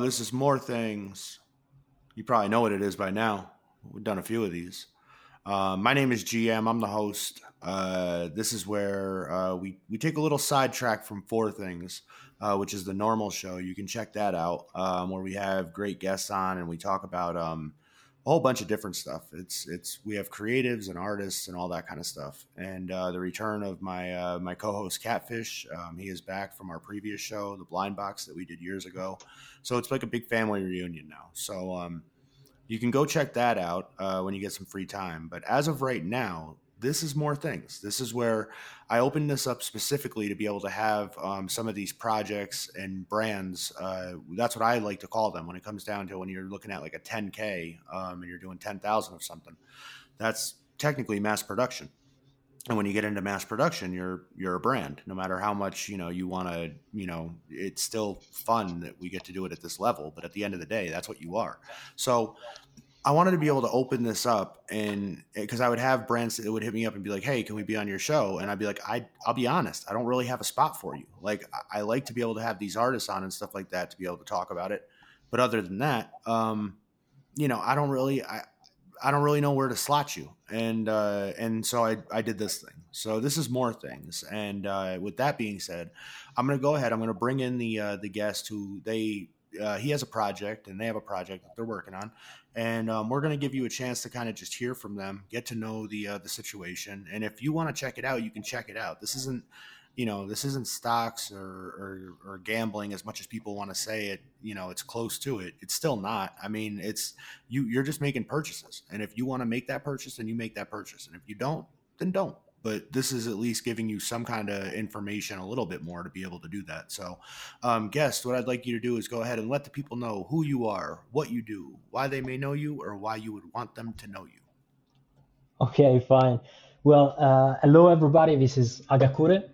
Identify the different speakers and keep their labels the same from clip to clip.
Speaker 1: this is more things. You probably know what it is by now. We've done a few of these. Uh, my name is GM. I'm the host. Uh, this is where uh, we we take a little sidetrack from four things, uh, which is the normal show. You can check that out, um, where we have great guests on and we talk about um, whole bunch of different stuff. It's it's we have creatives and artists and all that kind of stuff. And uh, the return of my uh, my co-host Catfish, um, he is back from our previous show, the Blind Box that we did years ago. So it's like a big family reunion now. So um, you can go check that out uh, when you get some free time. But as of right now, this is more things. This is where I opened this up specifically to be able to have um, some of these projects and brands. Uh, that's what I like to call them when it comes down to when you're looking at like a 10K um, and you're doing 10,000 of something. That's technically mass production. And when you get into mass production, you're you're a brand. No matter how much you know you want to, you know, it's still fun that we get to do it at this level. But at the end of the day, that's what you are. So I wanted to be able to open this up and because I would have brands that would hit me up and be like, "Hey, can we be on your show?" And I'd be like, "I I'll be honest, I don't really have a spot for you. Like I like to be able to have these artists on and stuff like that to be able to talk about it. But other than that, um, you know, I don't really I I don't really know where to slot you. And uh, and so I I did this thing. So this is more things. And uh, with that being said, I'm to go ahead. I'm to bring in the uh, the guest who they uh, he has a project and they have a project that they're working on and um, we're going to give you a chance to kind of just hear from them, get to know the uh, the situation, and if you want to check it out, you can check it out. This isn't, you know, this isn't stocks or, or, or gambling as much as people want to say it. You know, it's close to it. It's still not. I mean, it's you. You're just making purchases, and if you want to make that purchase, then you make that purchase, and if you don't, then don't but this is at least giving you some kind of information a little bit more to be able to do that. So, um, guest, what I'd like you to do is go ahead and let the people know who you are, what you do, why they may know you, or why you would want them to know you.
Speaker 2: Okay, fine. Well, uh, hello everybody. This is Agakure,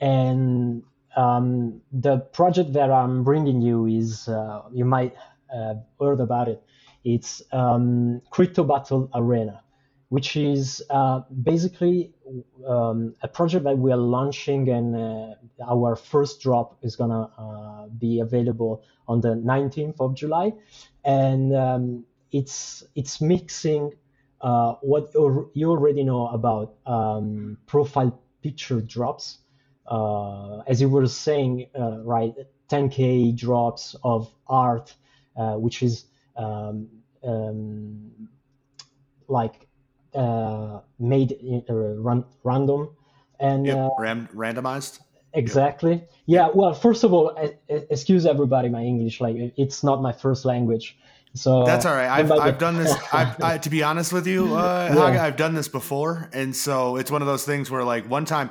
Speaker 2: and um, the project that I'm bringing you is uh, you might have heard about it. It's um, Crypto Battle Arena which is uh, basically um, a project that we are launching, and uh, our first drop is gonna uh, be available on the 19th of July, and um, it's it's mixing uh, what you already know about um, profile picture drops, as you were saying, right? 10k drops of art, which is um, um, like made uh, run, random and
Speaker 1: yep. uh, Ram- randomized.
Speaker 2: Exactly. Yeah. Well, first of all, excuse everybody my English. Like it's not my first language. So
Speaker 1: that's all right. I've, I've done this. I've, I, to be honest with you, uh, yeah. I've done this before, and so it's one of those things where, like, one time,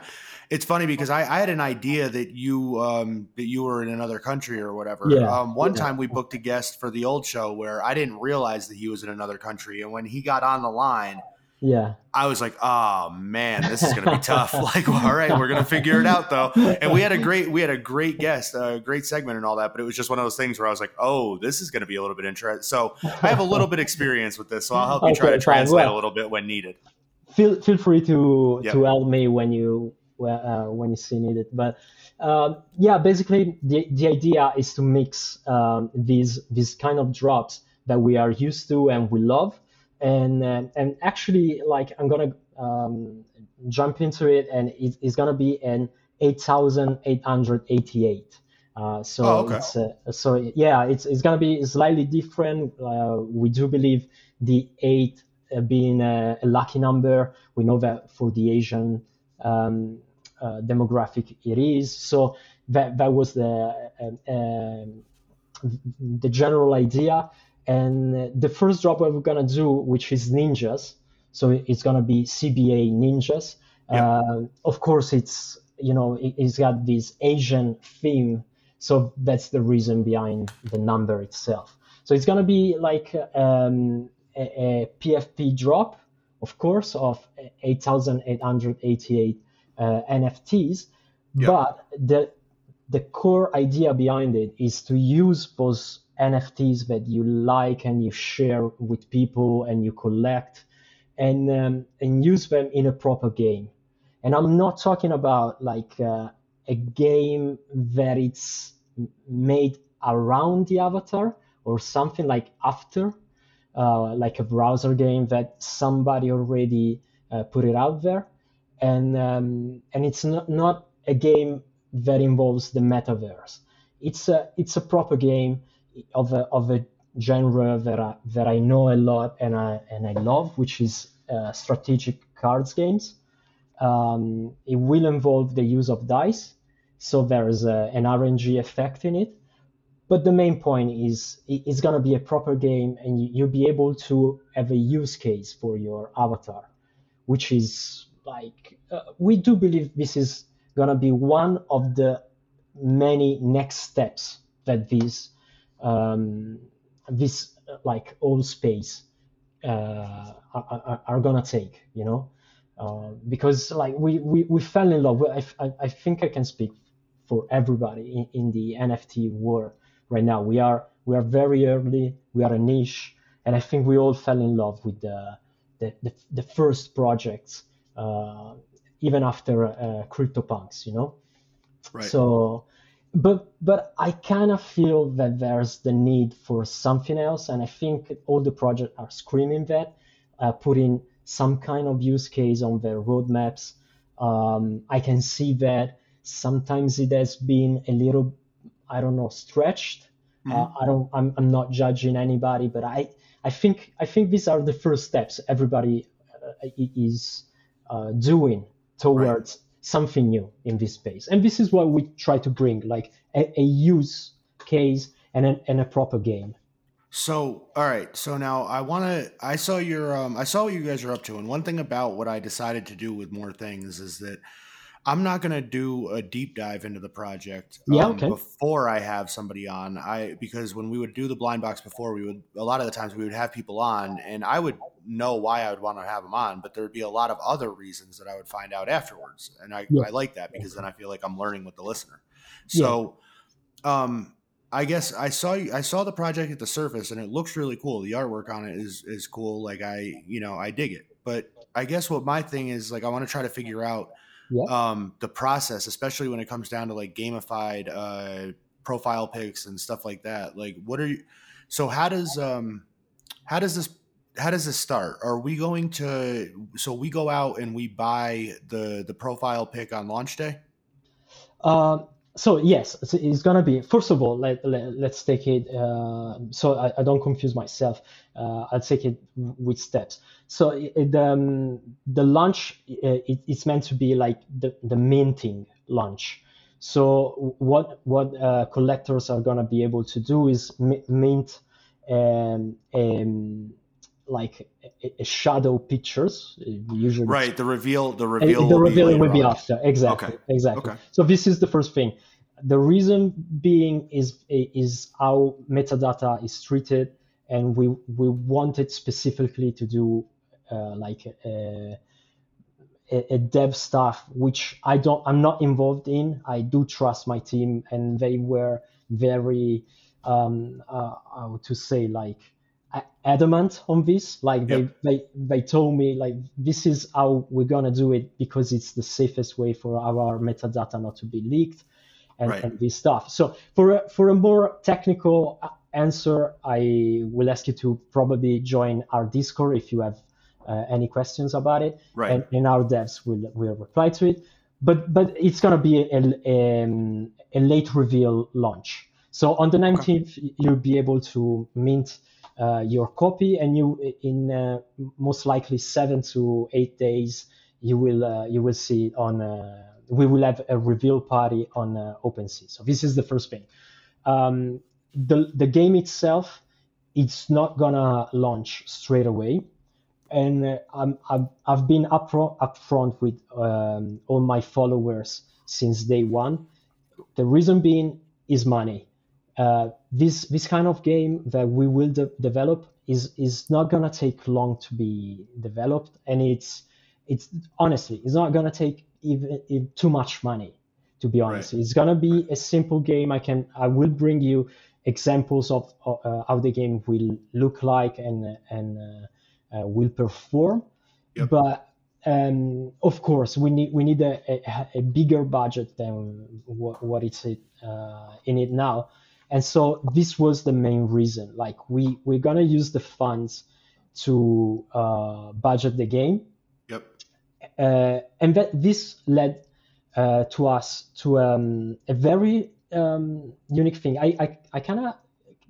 Speaker 1: it's funny because I, I had an idea that you um, that you were in another country or whatever. Yeah. Um, one yeah. time we booked a guest for the old show where I didn't realize that he was in another country, and when he got on the line
Speaker 2: yeah.
Speaker 1: I was like oh man this is gonna be tough. Like well, all right we're gonna figure it out though. And we had a great we had a great guest a great segment and all that but it was just one of those things where i was like oh this is gonna be a little bit interesting so i have a little bit experience with this so i'll help you okay, try to translate well, a little bit when needed.
Speaker 2: feel feel free to yep. to help me when you uh, when you see needed but um, yeah basically the, the idea is to mix um, these these kind of drops that we are used to and we love and uh, and actually like i'm gonna um, jump into it and it, it's gonna be an 8888 uh, so oh, okay. it's uh, so yeah it's it's gonna be slightly different. Uh, we do believe the eight uh, being a, a, lucky number. We know that for the asian um, uh, demographic it is. So that that was the um, the general idea and the first drop we're gonna do, which is ninjas, so it's gonna be CBA ninjas. Uh, of course, it's you know it, has got this Asian theme, so that's the reason behind the number itself. So it's gonna be like um, a, a, PFP drop, of course, of 8,888 uh, NFTs, but the the core idea behind it is to use those NFTs that you like and you share with people and you collect and um, and use them in a proper game. And I'm not talking about like uh, a game that it's made around the avatar or something like after, uh, like a browser game that somebody already uh, put it out there, and um, and it's not, not a game that involves the metaverse. It's a it's a proper game of a of a genre that I, that I know a lot and I and I love, which is uh, strategic cards games. Um, it will involve the use of dice, so there's a, an RNG effect in it. But the main point is it's going to be a proper game, and you'll be able to have a use case for your avatar, which is like uh, we do believe this is going to be one of the many next steps that this um, this like all space uh, are, are, are, gonna take you know uh, because like we, we we fell in love I, I, I think i can speak for everybody in, in the nft world right now we are we are very early we are a niche and i think we all fell in love with the the, the, the first projects uh, even after uh, CryptoPunks, you know.
Speaker 1: Right.
Speaker 2: So, but but I kind of feel that there's the need for something else, and I think all the projects are screaming that, uh, putting some kind of use case on their roadmaps. Um, I can see that sometimes it has been a little, I don't know, stretched. Mm-hmm. Uh, I don't. I'm, I'm not judging anybody, but I I think I think these are the first steps everybody uh, is uh, doing towards right. Something new in this space. And this is what we try to bring, like a, a use case and a, and a proper game.
Speaker 1: So, all right. So now I want to. I saw your. Um, I saw what you guys are up to, and one thing about what I decided to do with more things is that I'm not going to do a deep dive into the project
Speaker 2: yeah, um, okay.
Speaker 1: before I have somebody on. I because when we would do the blind box before, we would a lot of the times we would have people on, and I would know why I would want to have them on, but there would be a lot of other reasons that I would find out afterwards, and I, yeah. I like that because then I feel like I'm learning with the listener. So, yeah. um, I guess I saw I saw the project at the surface, and it looks really cool. The artwork on it is is cool. Like I, you know, I dig it. But I guess what my thing is like, I want to try to figure out yeah. um, the process, especially when it comes down to like gamified uh, profile pics and stuff like that. Like, what are you? So how does um, how does this how does this start? Are we going to so we go out and we buy the the profile pic on launch day?
Speaker 2: Um, so yes, it's gonna be. First of all, let, let us take it. Uh, so I, I, don't confuse myself. Uh, I'll take it with steps. So it, um, the launch it, it's meant to be like the, the minting launch. So what what uh, collectors are gonna be able to do is mint um, um, like a, a shadow pictures usually.
Speaker 1: Right the reveal the reveal
Speaker 2: the reveal will be after. Exactly okay. exactly. Okay. so this is the first thing. The reason being is is how metadata is treated and we we wanted specifically to do uh, like a, a, a, dev stuff which i don't i'm not involved in. I do trust my team and they were very um uh, how to say like adamant on this like they, yep. they they told me like this is how we're gonna do it because it's the safest way for our metadata not to be leaked and, right. and this stuff so for a, for a more technical answer i will ask you to probably join our discord if you have uh, any questions about it
Speaker 1: right.
Speaker 2: and, and our devs will will reply to it but but it's gonna be a, a, um, a late reveal launch so on the 19th okay. you'll be able to mint uh, your copy, and you in uh, most likely seven to eight days you will uh, you will see on. we will have a reveal party on OpenSea. So this is the first thing. Um, the the game itself, it's not gonna launch straight away and uh, I've, I've been upfront, upfront with um, all my followers since day one. The reason being is money uh, this this kind of game that we will de- develop is is not gonna take long to be developed, and it's it's honestly it's not gonna take even, even too much money. To be honest, right. it's gonna be a simple game. I can I will bring you examples of uh, how the game will look like and and uh, uh, will perform. Yep. But um, of course, we need we need a, a, a bigger budget than what, what it's uh, in it now and so this was the main reason. Like we we're gonna use the funds to uh, budget the game.
Speaker 1: Yep.
Speaker 2: Uh, and that this led uh, to us to um, a very um, unique thing. I I, I kind of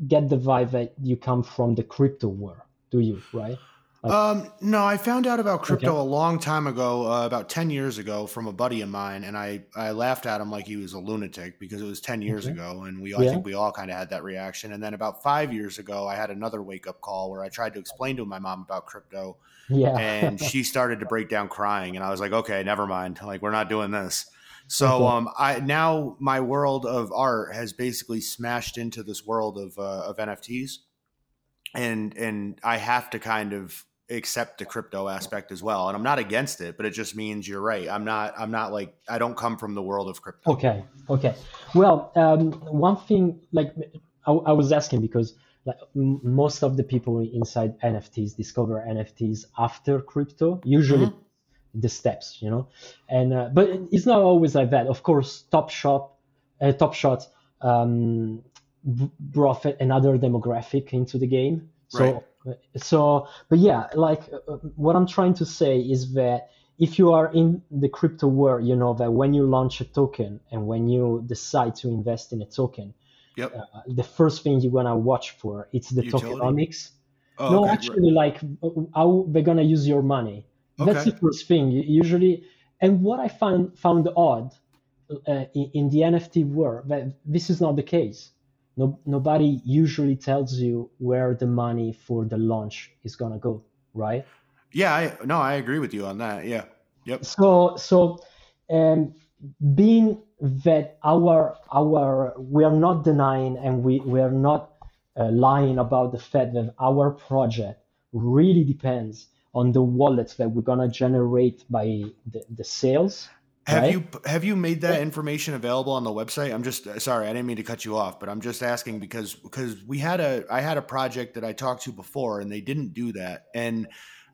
Speaker 2: get the vibe that you come from the crypto world. Do you right?
Speaker 1: Um, no, I found out about crypto okay. a long time ago, uh, about 10 years ago from a buddy of mine. And I, I laughed at him like he was a lunatic because it was 10 years okay. ago. And we, yeah. I think we all kind of had that reaction. And then about five years ago, I had another wake up call where I tried to explain to my mom about crypto.
Speaker 2: Yeah.
Speaker 1: and she started to break down crying. And I was like, okay, never mind. Like, we're not doing this. So um, I now my world of art has basically smashed into this world of uh, of NFTs, and and I have to kind of accept the crypto aspect as well and i'm not against it but it just means you're right. I'm not i'm not like i don't come from the world of crypto.
Speaker 2: Okay okay. Well um, one thing like I, I, was asking because like most of the people inside nfts discover nfts after crypto usually mm-hmm. the steps you know? And uh, but it's not always like that. Of course top shop uh, top shot um, brought another demographic into the game. So right so but yeah like uh, what i'm trying to say is that if you are in the crypto world you know that when you launch a token and when you decide to invest in a token
Speaker 1: yep.
Speaker 2: Uh, the first thing you're gonna watch for it's the Utility. tokenomics
Speaker 1: oh,
Speaker 2: no
Speaker 1: okay.
Speaker 2: actually like how they're gonna use your money okay. that's the first thing usually and what i found found odd uh, in, in the nft world that this is not the case no, nobody usually tells you where the money for the launch is gonna go, right?
Speaker 1: Yeah, I, no, I agree with you on that. Yeah, yep.
Speaker 2: So, so, um, being that our our we are not denying and we we are not uh, lying about the fact that our project really depends on the wallets that we're gonna generate by the, the sales
Speaker 1: have right? you have you made that information available on the website? I'm just uh, sorry, I didn't mean to cut you off, but I'm just asking because because we had a I had a project that I talked to before and they didn't do that. And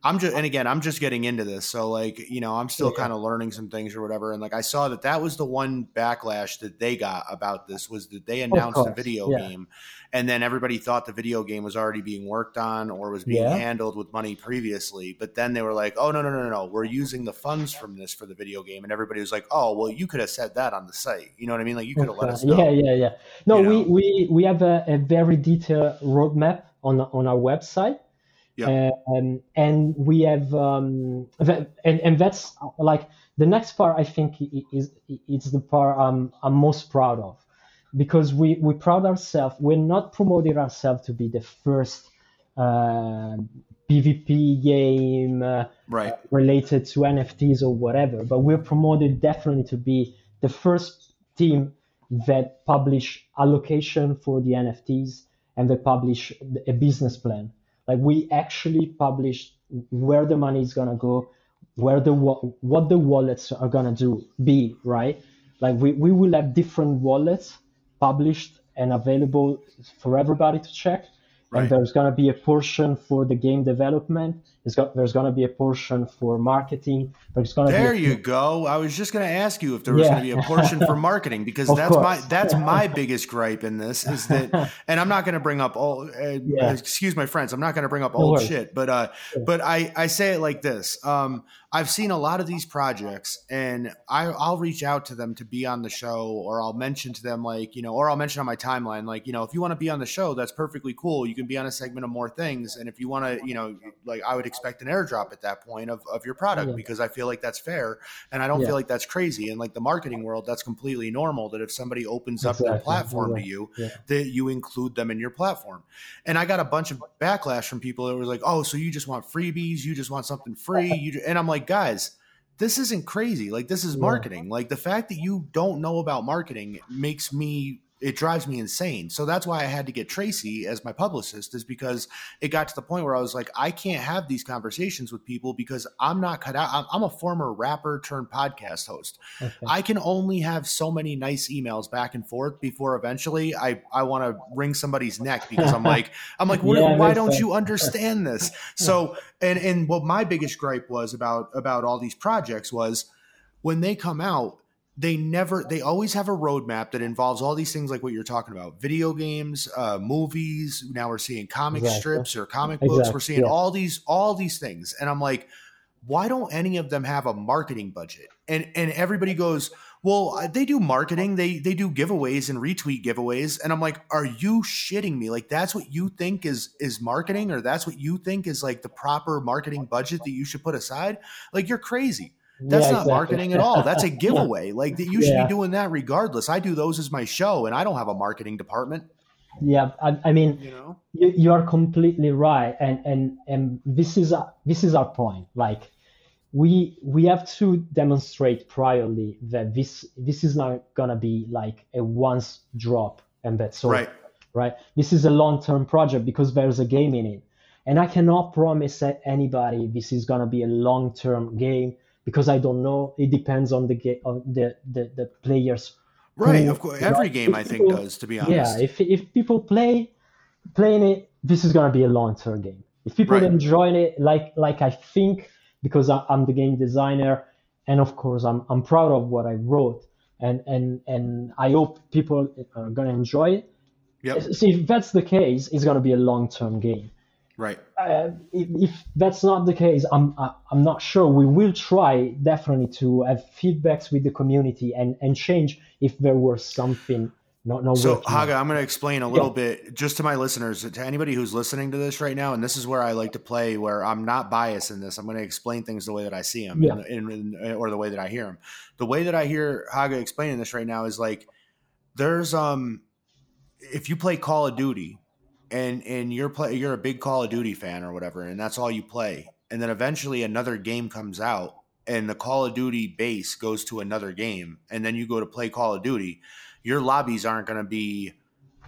Speaker 1: I'm just, and again, I'm just getting into this. So, like, you know, I'm still yeah. kind of learning some things or whatever. And like, I saw that that was the one backlash that they got about this was that they announced a video yeah. game and then everybody thought the video game was already being worked on or was being yeah. handled with money previously. But then they were like, oh, no, no, no, no, no. we're using the funds from this for the video game. And everybody was like, oh, well, you could have said that on the site. You know what I mean? Like, you could have let us know.
Speaker 2: Yeah, yeah, yeah. No, you we, we, we have a, a very detailed roadmap on, on our website
Speaker 1: yeah.
Speaker 2: Um, and we have, um, and, and that's like the next part. I think is is the part I'm I'm most proud of, because we we proud ourselves. We're not promoting ourselves to be the first uh, PvP game uh,
Speaker 1: right.
Speaker 2: related to NFTs or whatever, but we're promoted definitely to be the first team that publish allocation for the NFTs and they publish a business plan like we actually publish where the money is gonna go, where the what the wallets are gonna do be right. Like we, we will have different wallets published and available for everybody to check. Right. And there's going to be a portion for the game development. There's, got, there's going to be a portion for marketing. There's going to
Speaker 1: there you go. I was just going to ask you if there was yeah. going to be a portion for marketing because that's course. my that's my biggest gripe in this is that, and I'm not going to bring up all. Uh, yeah. Excuse my friends, I'm not going to bring up old shit, but uh, but I I say it like this. Um, I've seen a lot of these projects and I, I'll reach out to them to be on the show or I'll mention to them like, you know, or I'll mention on my timeline, like, you know, if you want to be on the show, that's perfectly cool. You can be on a segment of more things. And if you want to, you know, like I would expect an airdrop at that point of, of your product yeah. because I feel like that's fair. And I don't yeah. feel like that's crazy. And like the marketing world, that's completely normal that if somebody opens exactly. up their platform yeah. to you, that you include them in your platform. And I got a bunch of backlash from people that was like, oh, so you just want freebies. You just want something free. You, and I'm like, like, guys, this isn't crazy. Like, this is marketing. Like, the fact that you don't know about marketing makes me it drives me insane. So that's why I had to get Tracy as my publicist, is because it got to the point where I was like, I can't have these conversations with people because I'm not cut out. I'm, a former rapper turned podcast host. Okay. I can only have so many nice emails back and forth before eventually I, I want to wring somebody's neck because I'm like, I'm like, yeah, why don't sense. you understand this? So, and, and what my biggest gripe was about, about all these projects was when they come out, they never they always have a roadmap that involves all these things like what you're talking about. Video games uh movies now we're seeing comic exactly. strips or comic books. Exactly. we're seeing yeah. all these all these things. And i'm like why don't any of them have a marketing budget? And and everybody goes well uh, they do marketing. They they do giveaways and retweet giveaways. And i'm like are you shitting me? Like that's what you think is is marketing or that's what you think is like the proper marketing budget that you should put aside? Like you're crazy that's yeah, not exactly. marketing at all. That's a giveaway. Like you should yeah. be doing that regardless. I do those as my show, and I don't have a marketing department.
Speaker 2: Yeah, I, I mean, you know, you, you, are completely right, and and and this is a, this is our point. Like, we we have to demonstrate priorly that this this is not gonna be like a once drop and that's all. Right. Right. This is a long term project because there's a game in it, and I cannot promise anybody this is gonna be a long term game because I don't know. It depends on the game, on the, the the players.
Speaker 1: Right, who, of course. Every game I think people, does, to be honest.
Speaker 2: Yeah, if if people play playing it, this is gonna be a long term game. If people right. enjoy it, like like I think, because I, I'm the game designer, and of course I'm I'm proud of what I wrote, and and and I hope people are gonna enjoy it. Yep. So if that's the case, it's gonna be a long term game.
Speaker 1: Right.
Speaker 2: Uh, if, if, that's not the case, I'm I'm not sure. We will try definitely to have feedbacks with the community and and change if there was something not not
Speaker 1: so haga i'm going to explain a little yeah. bit just to my listeners to anybody who's listening to this right now and this is where i like to play where i'm not biased in this i'm going to explain things the way that i see them yeah. in, in, in, or the way that i hear them the way that i hear haga explaining this right now is like there's um if you play call of duty and and you're play you're a big Call of Duty fan or whatever, and that's all you play, and then eventually another game comes out, and the Call of Duty base goes to another game, and then you go to play Call of Duty, your lobbies aren't going to be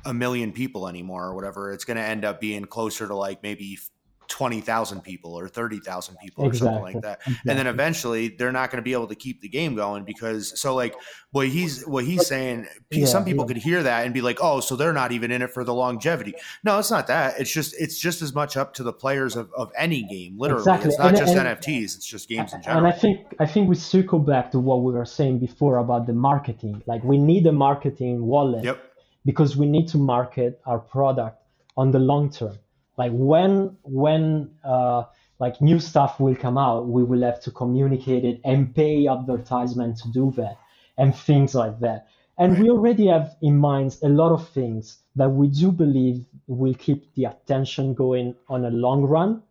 Speaker 1: a million people anymore or whatever. It's going to end up being closer to like maybe 20,000 people or 30,000 people exactly. or something like that. Exactly. And then eventually they're not going to be able to keep the game going because so like what he's what he's saying yeah, some people yeah. could hear that and be like, "Oh, so they're not even in it for the longevity." No, it's not that. It's just it's just as much up to the players of, of any game, literally. Exactly. It's not and, just and, NFTs, it's just games in general.
Speaker 2: And I think I think we circle back to what we were saying before about the marketing. Like we need a marketing wallet yep. because we need to market our product on the long term like when when uh, like new stuff will come out we will have to communicate it and pay advertisement to do that and things like that. And we already have in mind a lot of things that we do believe will keep the attention going on a long run.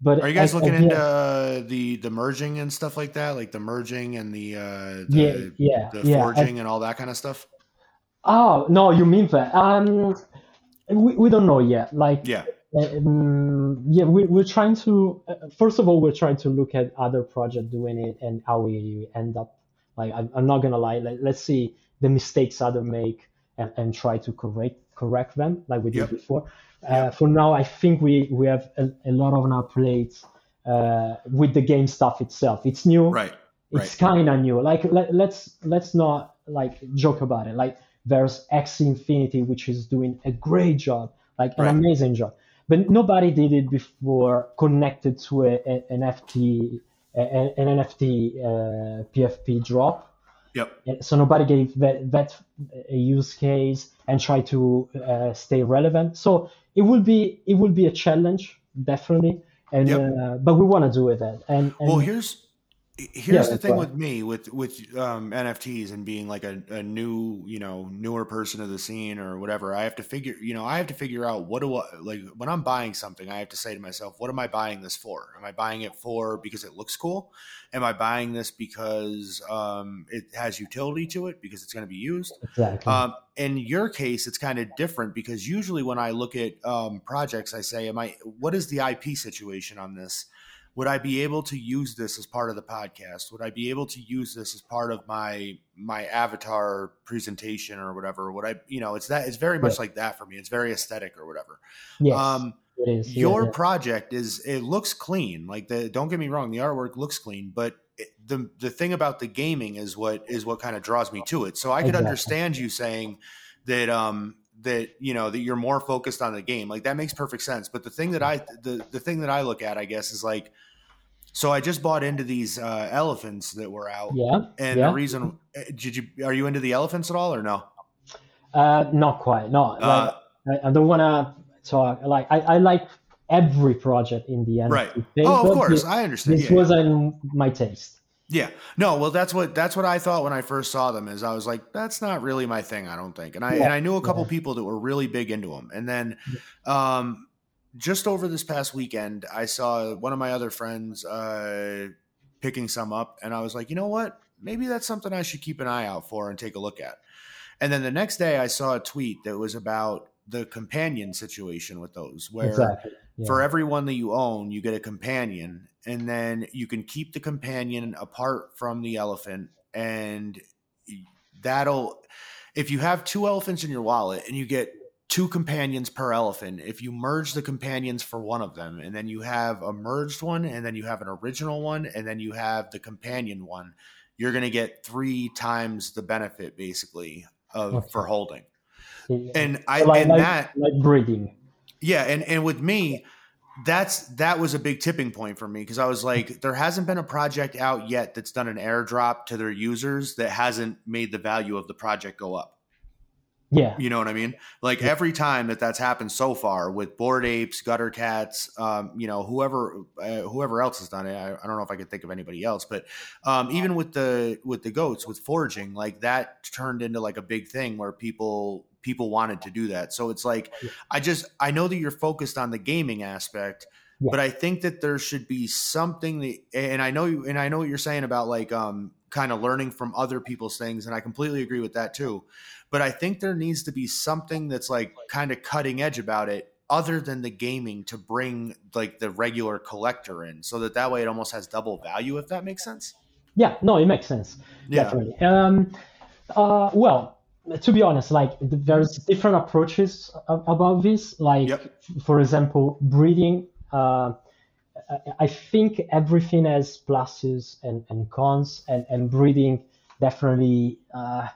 Speaker 1: But are you guys looking again, into uh, the the merging and stuff like that? Like the merging and the, uh,
Speaker 2: the yeah yeah
Speaker 1: the
Speaker 2: yeah,
Speaker 1: forging and all that kind of stuff?
Speaker 2: Oh no you mean that? Um we, we don't know yet. Like,
Speaker 1: yeah,
Speaker 2: um, yeah, we, we're trying to. Uh, first of all, we're trying to look at other projects doing it and how we end up. Like, I'm, I'm not gonna lie. Like, let's see the mistakes other make and, and try to correct correct them, like we did yep. before. Uh, yep. For now, I think we we have a, a lot on our plates uh, with the game stuff itself. It's new.
Speaker 1: Right.
Speaker 2: It's right. kind of new. Like, let, let's let's not like joke about it. Like there's Axie Infinity, which is doing a great job, like an right. amazing job. But nobody did it before connected to a, a, an FT, an NFT uh, PFP drop.
Speaker 1: Yep.
Speaker 2: So nobody gave that, that a use case and try to uh, stay relevant. So it will be it will be a challenge definitely, and yep. uh, but we want to do it. And, and
Speaker 1: well, here's here's yeah, the thing with me with with um, nfts and being like a, a new you know newer person of the scene or whatever i have to figure you know i have to figure out what do i like when i'm buying something i have to say to myself what am i buying this for? Am i buying it for because it looks cool? Am i buying this because um, it has utility to it because it's going to be used?
Speaker 2: Exactly. Um,
Speaker 1: in your case it's kind of different because usually when i look at um, projects i say am i what is the ip situation on this would I be able to use this as part of the podcast? Would I be able to use this as part of my my avatar presentation or whatever? Would I, you know, it's that it's very much like that for me. It's very aesthetic or whatever.
Speaker 2: Yes, um, it is.
Speaker 1: Your
Speaker 2: yeah,
Speaker 1: project is it looks clean. Like the don't get me wrong, the artwork looks clean, but it, the the thing about the gaming is what is what kind of draws me to it. So I could exactly. understand you saying that um that you know that you're more focused on the game like that makes perfect sense but the thing that i the, the thing that i look at i guess is like So I just bought into these uh, elephants that were out.
Speaker 2: Yeah.
Speaker 1: And
Speaker 2: yeah.
Speaker 1: the reason eh, did you are you into the elephants at all or no?
Speaker 2: Uh, not quite. not
Speaker 1: Uh,
Speaker 2: like, I, I don't want to talk. Like I, I like every project in the end.
Speaker 1: Right. Oh, of course, I understand.
Speaker 2: This
Speaker 1: Yeah.
Speaker 2: wasn't my taste.
Speaker 1: Yeah. No, well that's what that's what I thought when I first saw them is I was like that's not really my thing, I don't think. And I
Speaker 2: Yeah.
Speaker 1: and I knew a couple
Speaker 2: Yeah.
Speaker 1: people that were really big into them. And then um just over this past weekend, I saw one of my other friends uh picking some up and I was like, "You know what? Maybe that's something I should keep an eye out for and take a look at." And then the next day I saw a tweet that was about the companion situation with those where
Speaker 2: Exactly. Yeah.
Speaker 1: for every one that you own, you get a companion, and then you can keep the companion apart from the elephant, and that'll. If you have two elephants in your wallet and you get two companions per elephant, if you merge the companions for one of them, and then you have a merged one, and then you have an original one, and then you have the companion one, you're going to get three times the benefit basically of
Speaker 2: Okay.
Speaker 1: for holding.
Speaker 2: Yeah.
Speaker 1: And I
Speaker 2: like,
Speaker 1: and
Speaker 2: like,
Speaker 1: that
Speaker 2: like breeding.
Speaker 1: yeah, and and with me, that's that was a big tipping point for me because I was like, there hasn't been a project out yet that's done an airdrop to their users that hasn't made the value of the project go up.
Speaker 2: Yeah.
Speaker 1: You know what I mean? Like every time that that's happened so far with Bored Apes, gutter cats, um, you know, whoever uh, whoever else has done it. I, I don't know if I could think of anybody else, but um, even with the with the goats with foraging, like that turned into like a big thing where people people wanted to do that. So it's like I just I know that you're focused on the gaming aspect,
Speaker 2: Yeah.
Speaker 1: but I think that there should be something that and I know you and I know what you're saying about like um kind of learning from other people's things and I completely agree with that too. But I think there needs to be something that's like kind of cutting edge about it other than the gaming to bring like the regular collector in so that that way it almost has double value if that makes sense.
Speaker 2: Yeah. No, it makes sense.
Speaker 1: Yeah.
Speaker 2: Definitely. Um, uh, well, to be honest, like there's different approaches about this. Like,
Speaker 1: Yep.
Speaker 2: for example, breeding. Uh, I- think everything has pluses and, and cons, and, and breeding definitely. Uh,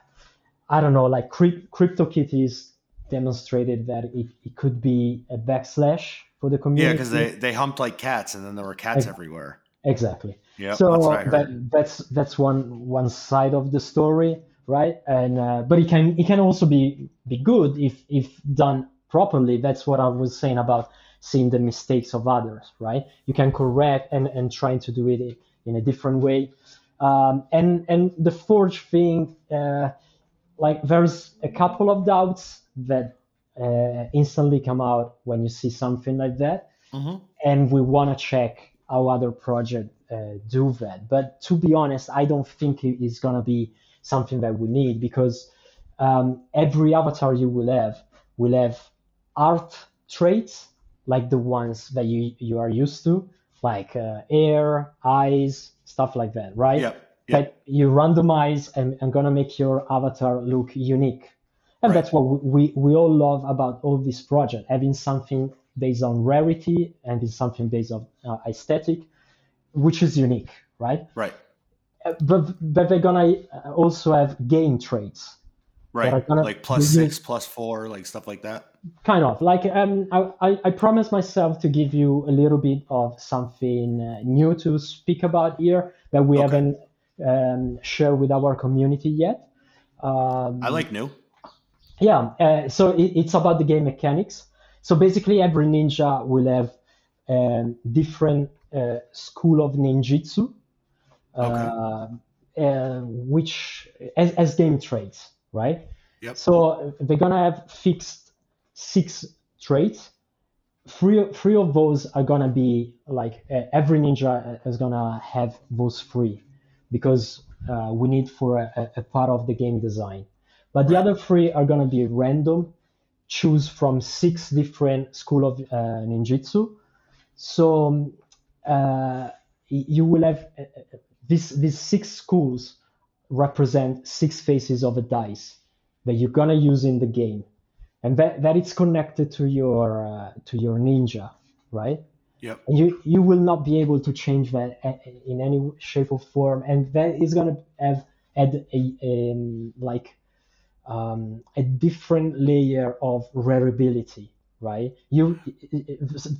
Speaker 2: I don't know, like Crypt- CryptoKitties demonstrated that it, it could be a backslash for the community.
Speaker 1: Yeah, because they, they humped like cats and then there were cats
Speaker 2: Ex-
Speaker 1: everywhere.
Speaker 2: exactly.
Speaker 1: Yeah,
Speaker 2: so
Speaker 1: that's what I heard.
Speaker 2: that, that's that's one one side of the story, right? And uh, but it can it can also be be good if if done properly. That's what I was saying about seeing the mistakes of others, right? You can correct and and trying to do it in a different way. Um, and and the forge thing, uh, like there's a couple of doubts that uh, instantly come out when you see something like that
Speaker 1: Mhm.
Speaker 2: and we want to check how other projects uh, do that. But to be honest, I don't think it is going to be something that we need because um, every avatar you will have will have art traits like the ones that you, you are used to, like uh, air, eyes, stuff like that, right?
Speaker 1: Yep. Yep.
Speaker 2: That you randomize and, and going to make your avatar look unique. And
Speaker 1: Right.
Speaker 2: that's what we, we all love about all this project, having something based on rarity and is something based on uh, aesthetic, which is unique, right?
Speaker 1: Right.
Speaker 2: But but they're gonna uh, also have game traits,
Speaker 1: Right. like plus six, plus four, like stuff like that.
Speaker 2: kind of like um, I, I I promised myself to give you a little bit of something uh, new to speak about here that we
Speaker 1: Okay.
Speaker 2: haven't um, shared with our community yet. Um,
Speaker 1: I like new.
Speaker 2: Yeah, uh, so it, it's about the game mechanics. So basically, every ninja will have um, different uh, school of ninjutsu, uh, uh, which as, as game traits, right?
Speaker 1: Yep.
Speaker 2: So uh, they're gonna have fixed six traits. Three, three of those are gonna be like uh, every ninja is gonna have those three because uh, we need for a, a- part of the game design. But the other three are gonna be random, choose from six different school of uh, ninjutsu. So um, uh, you will have uh, uh, these six schools represent six faces of a dice that you're gonna use in the game, and that that it's connected to your uh, to your ninja, right?
Speaker 1: Yep.
Speaker 2: And you you will not be able to change that in any shape or form, and that is gonna have add a, a like um, a different layer of rariability, right? You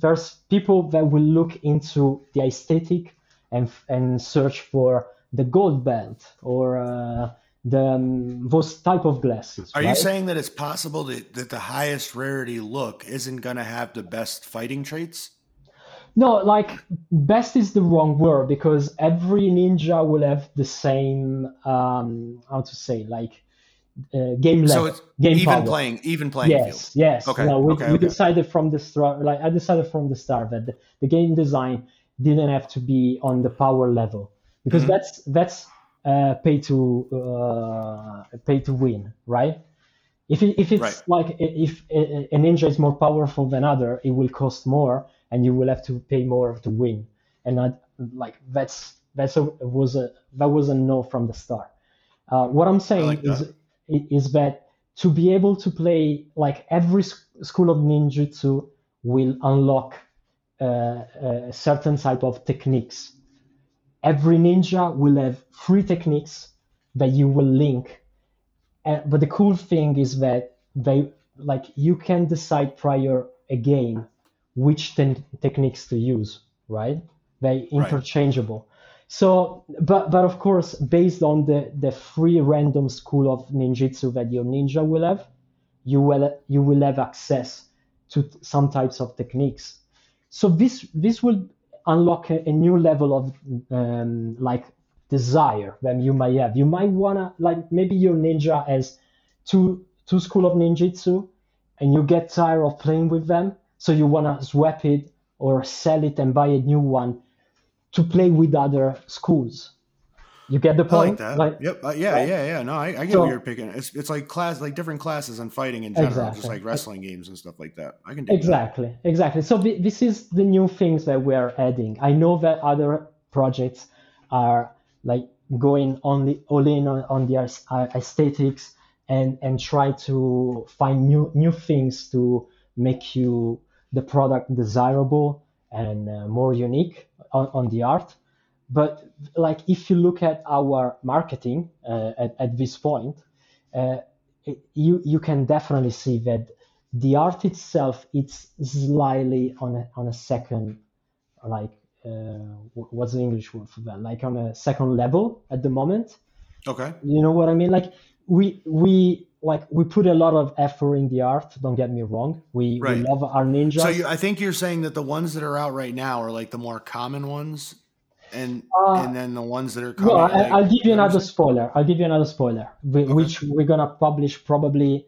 Speaker 2: there's people that will look into the aesthetic and and search for the gold belt or uh, the um, those type of glasses.
Speaker 1: Are
Speaker 2: right?
Speaker 1: you saying that it's possible that, that the highest rarity look isn't going to have the best fighting traits?
Speaker 2: No, like best is the wrong word because every ninja will have the same um how to say like uh, game level,
Speaker 1: So it's
Speaker 2: game
Speaker 1: even
Speaker 2: power.
Speaker 1: playing, even playing
Speaker 2: yes,
Speaker 1: field.
Speaker 2: yes.
Speaker 1: Okay,
Speaker 2: No, we,
Speaker 1: okay,
Speaker 2: we
Speaker 1: okay.
Speaker 2: decided from the start, like I decided from the start that the, the game design didn't have to be on the power level because
Speaker 1: Mhm.
Speaker 2: that's that's uh, pay to uh, pay to win, right? If it, if it's
Speaker 1: Right.
Speaker 2: like if a, a ninja is more powerful than other, it will cost more, and you will have to pay more to win. And I, like that's that's a was a that was a no from the start. Uh, what I'm saying
Speaker 1: like
Speaker 2: is is that to be able to play like every school of ninjutsu will unlock certain type of techniques. Every ninja will have three techniques that you will link. Uh, but the cool thing is that they like you can decide prior a game which ten- techniques to use, right? They interchangeable. So, but but of course, based on the the free random school of ninjutsu that your ninja will have, you will you will have access to some types of techniques. So this this will unlock a, a new level of um, like desire that you might have. You might wanna like maybe your ninja has two two school of ninjutsu, and you get tired of playing with them, so you wanna swap it or sell it and buy a new one to play with other schools. You get the
Speaker 1: I
Speaker 2: point?
Speaker 1: like that. yep. Uh, yeah,
Speaker 2: right?
Speaker 1: yeah, yeah. No, I, I get
Speaker 2: So-
Speaker 1: what you're picking. It's it's like class, like different classes and fighting in general, just like wrestling games and stuff like that. I can do that.
Speaker 2: Exactly, exactly. So thi- this is the new things that we're adding. I know that other projects are like going only all in on, on the uh, aesthetics and and try to find new new things to make you the product desirable and uh, more unique on, on the art. But like if you look at our marketing uh, at, at this point, uh, it, you you can definitely see that the art itself it's slightly on a on a second like uh, what's the English word for that? Like on a second level at the moment.
Speaker 1: Okay.
Speaker 2: You know what I mean? Like we we like we put a lot of effort in the art. Don't get me wrong. We
Speaker 1: Right.
Speaker 2: we love our ninjas.
Speaker 1: So you, I think you're saying that the ones that are out right now are like the more common ones, and
Speaker 2: Uh,
Speaker 1: and then the ones that are coming.
Speaker 2: Well, I,
Speaker 1: like-
Speaker 2: I'll give you
Speaker 1: know what I'm
Speaker 2: another spoiler. I'll give you another spoiler, whi- which we're gonna publish probably.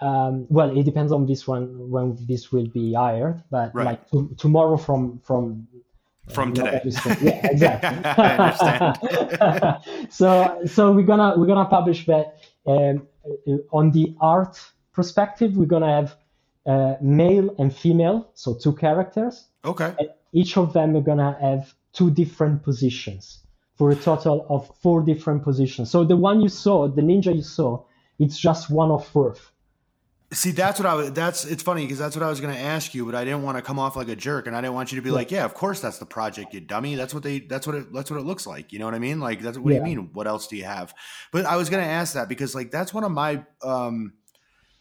Speaker 2: Um, well, it depends on this one when this will be aired, but
Speaker 1: Right.
Speaker 2: like to, tomorrow from from
Speaker 1: from today.
Speaker 2: Yeah, exactly.
Speaker 1: I understand.
Speaker 2: so so we're gonna we're gonna publish that um, uh, on the art perspective. We're gonna have uh, male and female, so two characters
Speaker 1: okay.
Speaker 2: each of them are gonna have two different positions for a total of four different positions. So the one you saw, the ninja you saw, it's just one of four.
Speaker 1: See, that's what I was. That's it's funny because that's what I was going to ask you, but I didn't want to come off like a jerk, and I didn't want you to be like, "Yeah, of course that's the project, you dummy." That's what they. That's what it. That's what it looks like. You know what I mean? Like that's what
Speaker 2: Yeah.
Speaker 1: do you mean? What else do you have? But I was going to ask that because like that's one of my. um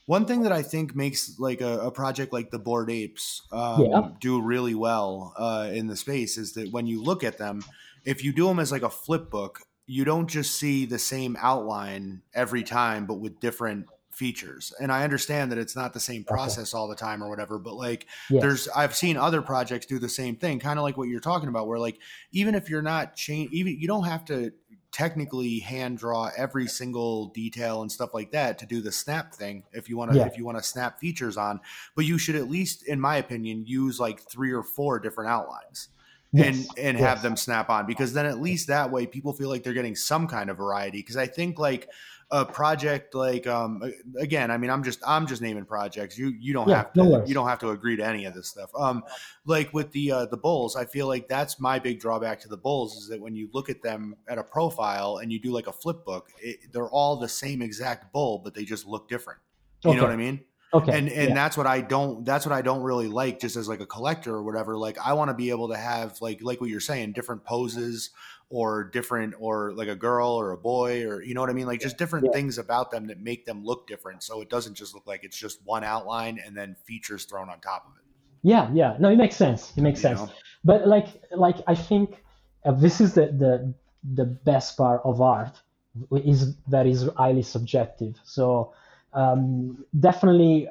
Speaker 1: one thing that I think makes like a, a project like the Bored Apes um,
Speaker 2: Yeah.
Speaker 1: do really well uh, in the space is that when you look at them, if you do them as like a flip book, you don't just see the same outline every time, but with different features. And I understand that it's not the same process all the time or whatever, but like
Speaker 2: Yes.
Speaker 1: there's I've seen other projects do the same thing, kind of like what you're talking about, where like even if you're not change, even you don't have to technically hand draw every single detail and stuff like that to do the snap thing if you want to
Speaker 2: Yeah.
Speaker 1: if you want to snap features on but you should at least in my opinion use like three or four different outlines and
Speaker 2: Yes,
Speaker 1: and have
Speaker 2: yes.
Speaker 1: them snap on because then at least that way people feel like they're getting some kind of variety because i think like a project like um again i mean i'm just i'm just naming projects. You you don't
Speaker 2: Yeah,
Speaker 1: have to
Speaker 2: no
Speaker 1: you don't have to agree to any of this stuff. Um like with the uh the bulls i feel like that's my big drawback to the bulls is that when you look at them at a profile and you do like a flip book it, they're all the same exact bull but they just look different. You know what i mean
Speaker 2: Okay.
Speaker 1: and and
Speaker 2: yeah.
Speaker 1: that's what I don't that's what I don't really like just as like a collector or whatever like I want to be able to have like like what you're saying different poses or different or like a girl or a boy or you know what I mean like just different
Speaker 2: Yeah.
Speaker 1: things about them that make them look different so it doesn't just look like it's just one outline and then features thrown on top of it
Speaker 2: yeah, yeah. No, it makes sense. It makes
Speaker 1: you
Speaker 2: sense.
Speaker 1: know?
Speaker 2: But like, like I think uh, this is the, the the best part of art is that is highly subjective. So um, definitely,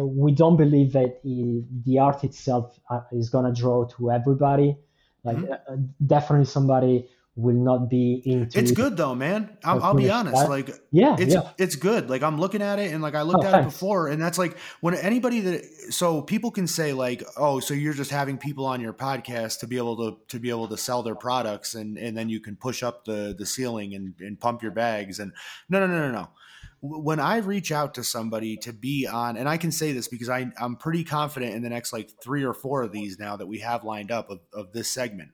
Speaker 2: we don't believe that the art itself uh, is gonna draw to everybody. Like mm-hmm. Uh, definitely somebody will not be into
Speaker 1: it's good though man i'll, I'll be honest that. like
Speaker 2: yeah
Speaker 1: it's
Speaker 2: yeah.
Speaker 1: it's good like i'm looking at it and like i looked oh, at thanks. it before and that's like when anybody that so people can say like oh so you're just having people on your podcast to be able to to be able to sell their products and and then you can push up the the ceiling and and pump your bags and no no no no no when I reach out to somebody to be on, and I can say this because I, I'm pretty confident in the next like three or four of these now that we have lined up of, of this segment.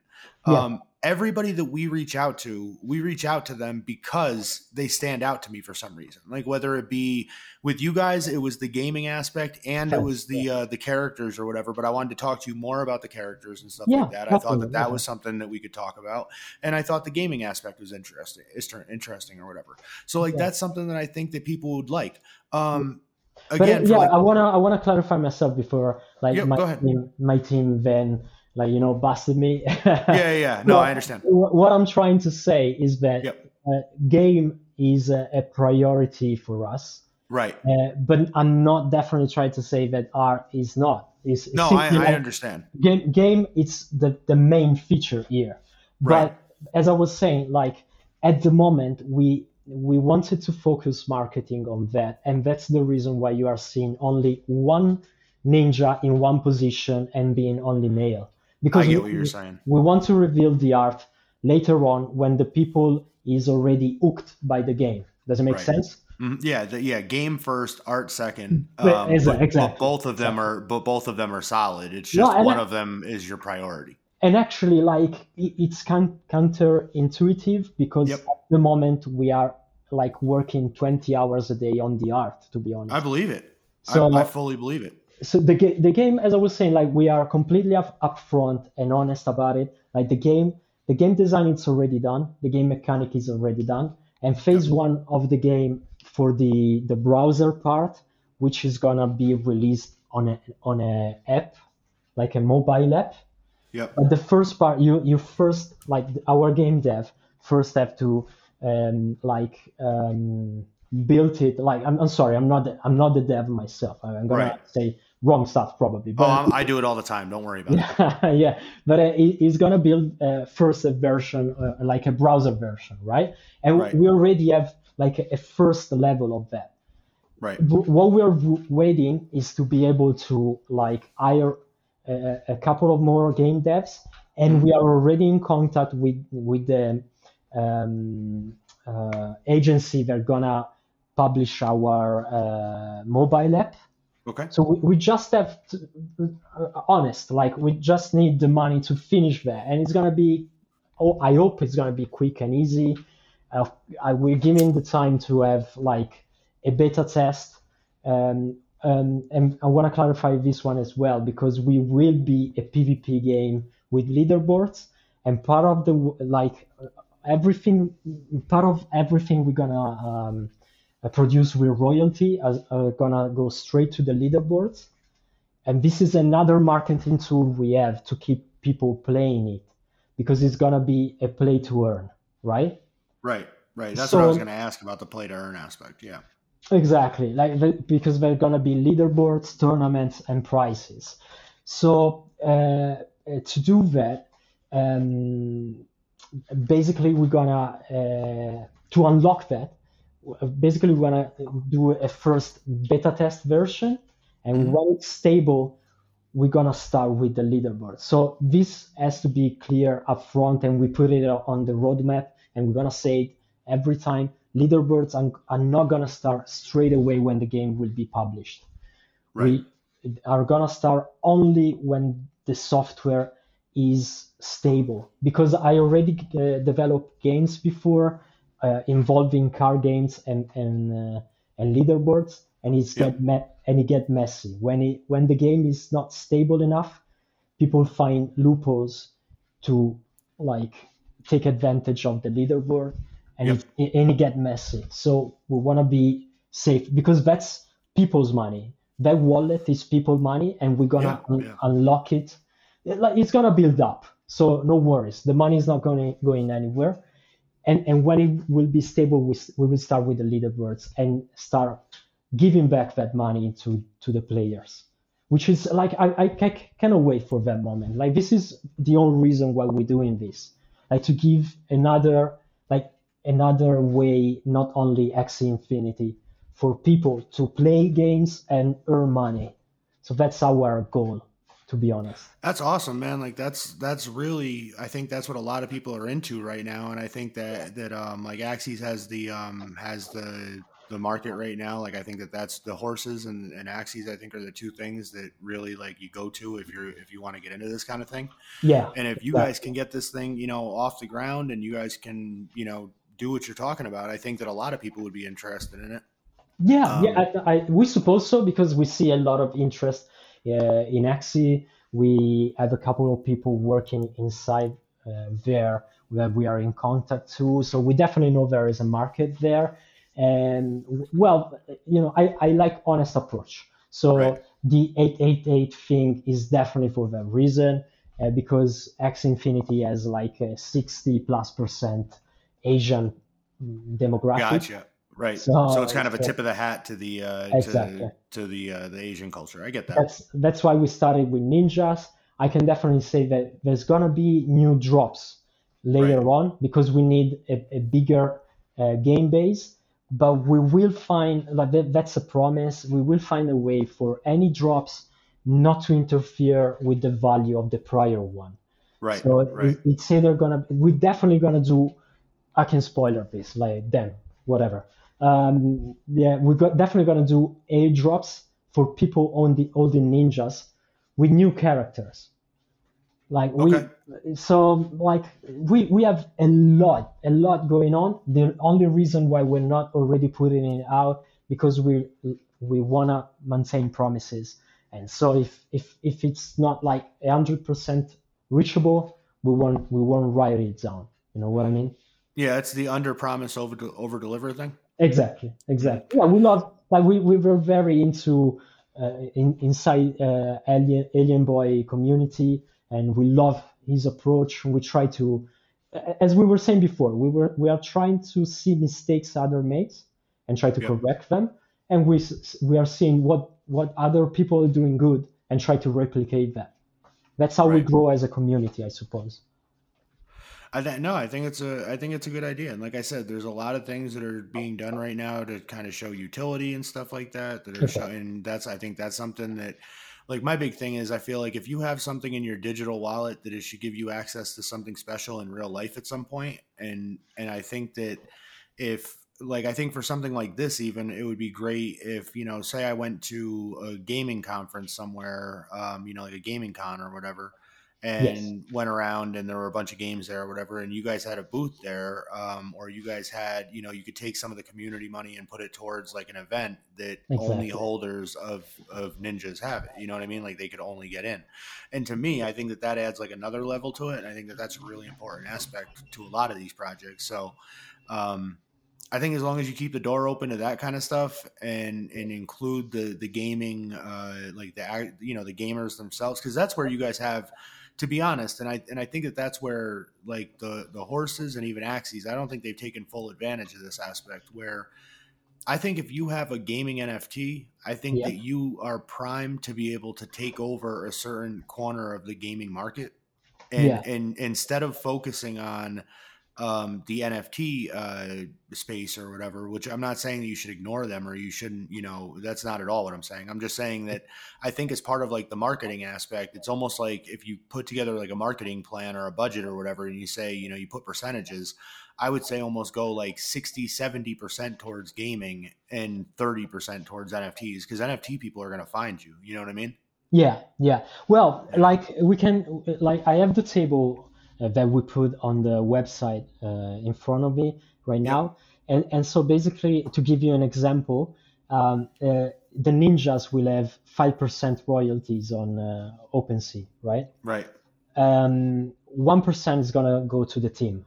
Speaker 1: Yeah. Um, everybody that we reach out to, we reach out to them because they stand out to me for some reason. Like whether it be with you guys, it was the gaming aspect and it was the uh, the characters or whatever. But I wanted to talk to you more about the characters and stuff yeah, like that. I thought that that was something that we could talk about, and I thought the gaming aspect was interesting, interesting or whatever. So like yeah. that's something that I think that people would like. Um,
Speaker 2: again, but, yeah, like, I wanna I wanna clarify myself before like my team, my team then like you know busted me.
Speaker 1: Yeah yeah no i understand.
Speaker 2: what i'm trying to say is that yep. uh, game is a, a, priority for us.
Speaker 1: Right.
Speaker 2: Uh, but i'm not definitely trying to say that art is not.
Speaker 1: It's, no I, like I, understand.
Speaker 2: game game it's the the main feature here. Right. but as i was saying like at the moment we we wanted to focus marketing on that and that's the reason why you are seeing only one ninja in one position and being only male
Speaker 1: because I get what you're saying.
Speaker 2: We want to reveal the art later on when the people is already hooked by the game. Does it make right. sense?
Speaker 1: Mm-hmm. Yeah, the, yeah. Game first, art second. Um, exactly. But, but, both of them are, but both of them are solid. It's just no, one I, of them is your priority.
Speaker 2: And actually, like it's kind counterintuitive because yep. at the moment we are like working 20 hours a day on the art. To be honest,
Speaker 1: I believe it. So I, I fully believe it
Speaker 2: so the, the game as i was saying like we are completely up, upfront and honest about it. Like the game the game design is already done. The game mechanic is already done. And phase one of the game for the the browser part which is gonna be released on a on a app like a mobile app.
Speaker 1: Yeah
Speaker 2: but the first part you you first like our game dev first have to um like um build it. Like I'm, I'm sorry i'm not the, i'm not the dev myself. I'm gonna right. say wrong stuff probably.
Speaker 1: But, oh, i do it all the time. Don't worry about
Speaker 2: it. yeah, but uh, he's gonna build uh, first a version, uh, like a browser version, right? And right. we already have like a, first level of that.
Speaker 1: Right.
Speaker 2: what we're waiting is to be able to like hire a, a couple of more game devs, and mm-hmm. we are already in contact with with the um, uh, agency that's gonna publish our uh, mobile app
Speaker 1: Okay.
Speaker 2: So we, we just have to, uh, honest, like we just need the money to finish that, and it's gonna be. Oh, I hope it's gonna be quick and easy. Uh, I, we're giving the time to have like a beta test. Um, um, and I want to clarify this one as well because we will be a PvP game with leaderboards, and part of the like everything, part of everything we're gonna um, produce with royalty are, are gonna go straight to the leaderboards. And this is another marketing tool we have to keep people playing it because it's gonna be a play to earn, right?
Speaker 1: Right, right. That's so, what I was gonna ask about the play to earn aspect. Yeah.
Speaker 2: Exactly, like because there's gonna be leaderboards, tournaments, and prizes. So uh, to do that, um, basically we're gonna uh, to unlock that basically we want to do a first beta test version and mm-hmm. when it's stable we're going to start with the leaderboard so this has to be clear up front and we put it on the roadmap and we're going to say it every time leaderboards are, are not going to start straight away when the game will be published
Speaker 1: right.
Speaker 2: we are going to start only when the software is stable because i already uh, developed games before uh, involving car games and and uh, and leaderboards, and it's yeah. get me- and it get messy when it when the game is not stable enough. People find loopholes to like take advantage of the leaderboard, and yep. it and it get messy. So we want to be safe because that's people's money. That wallet is people money, and we're gonna yeah, un- yeah. unlock it. Like it's gonna build up So no worries, the money is not going going anywhere. And, and when it will be stable, we, we will start with the leaderboards and start giving back that money to, to the players, which is like, I, I cannot wait for that moment. Like, this is the only reason why we're doing this, like to give another, like another way, not only Axie Infinity, for people to play games and earn money. So that's our goal to be honest.
Speaker 1: That's awesome, man. Like that's that's really I think that's what a lot of people are into right now, and I think that that um like Axies has the um has the the market right now. Like I think that that's the horses and, and Axies. I think are the two things that really like you go to if you're if you want to get into this kind of thing.
Speaker 2: Yeah.
Speaker 1: And if you exactly. guys can get this thing, you know, off the ground, and you guys can, you know, do what you're talking about, I think that a lot of people would be interested in it.
Speaker 2: Yeah, um, yeah, I, I, we suppose so because we see a lot of interest in Axie, we have a couple of people working inside uh, there that we are in contact to. So we definitely know there is a market there. And well, you know, I, I like honest approach. So right. the 888 thing is definitely for that reason, uh, because Axie Infinity has like a 60 plus percent Asian demographic.
Speaker 1: Gotcha. Right. So, so it's kind of a tip of the hat to the uh, exactly. to, to the uh, the Asian culture. I get that.
Speaker 2: That's that's why we started with ninjas. I can definitely say that there's gonna be new drops later right. on because we need a, a bigger uh, game base. But we will find like that, that's a promise. We will find a way for any drops not to interfere with the value of the prior one.
Speaker 1: Right. So right. It,
Speaker 2: it's either gonna we're definitely gonna do. I can spoiler this like then whatever um, yeah, we're got, definitely gonna do airdrops for people on the the ninjas with new characters. Like okay. we, so like we we have a lot a lot going on. The only reason why we're not already putting it out because we we wanna maintain promises. And so if if if it's not like hundred percent reachable, we won't we won't write it down. You know what I mean?
Speaker 1: Yeah, it's the under promise over over deliver thing.
Speaker 2: Exactly, exactly. Yeah, we love like we, we were very into uh, in, inside uh, Alien Alien Boy community, and we love his approach. We try to, as we were saying before, we were we are trying to see mistakes other makes and try to correct them, and we we are seeing what what other people are doing good and try to replicate that. That's how right. we grow as a community, I suppose.
Speaker 1: I th- no, I think it's a I think it's a good idea. And like I said, there's a lot of things that are being done right now to kind of show utility and stuff like that. That are showing. That's I think that's something that, like my big thing is I feel like if you have something in your digital wallet that it should give you access to something special in real life at some point. And and I think that if like I think for something like this, even it would be great if you know, say I went to a gaming conference somewhere, um, you know, like a gaming con or whatever and yes. went around and there were a bunch of games there or whatever and you guys had a booth there um, or you guys had you know you could take some of the community money and put it towards like an event that exactly. only holders of of ninjas have it you know what i mean like they could only get in and to me i think that that adds like another level to it and i think that that's a really important aspect to a lot of these projects so um, I think as long as you keep the door open to that kind of stuff and and include the the gaming, uh, like the you know the gamers themselves, because that's where you guys have to be honest, and I and I think that that's where like the the horses and even Axies, I don't think they've taken full advantage of this aspect. Where I think if you have a gaming NFT, I think yeah. that you are primed to be able to take over a certain corner of the gaming market, and yeah. and instead of focusing on um, the NFT uh, space or whatever, which I'm not saying that you should ignore them or you shouldn't, you know, that's not at all what I'm saying. I'm just saying that I think as part of like the marketing aspect, it's almost like if you put together like a marketing plan or a budget or whatever, and you say, you know, you put percentages, I would say almost go like 60, 70% towards gaming and 30% towards NFTs because NFT people are going to find you. You know what I mean?
Speaker 2: Yeah, yeah. Well, like we can, like I have the table that we put on the website uh, in front of me right now. And, and so basically, to give you an example, um, uh, the ninjas will have 5% royalties on OpenSea, right?
Speaker 1: Right.
Speaker 2: Um, 1% is going to go to the team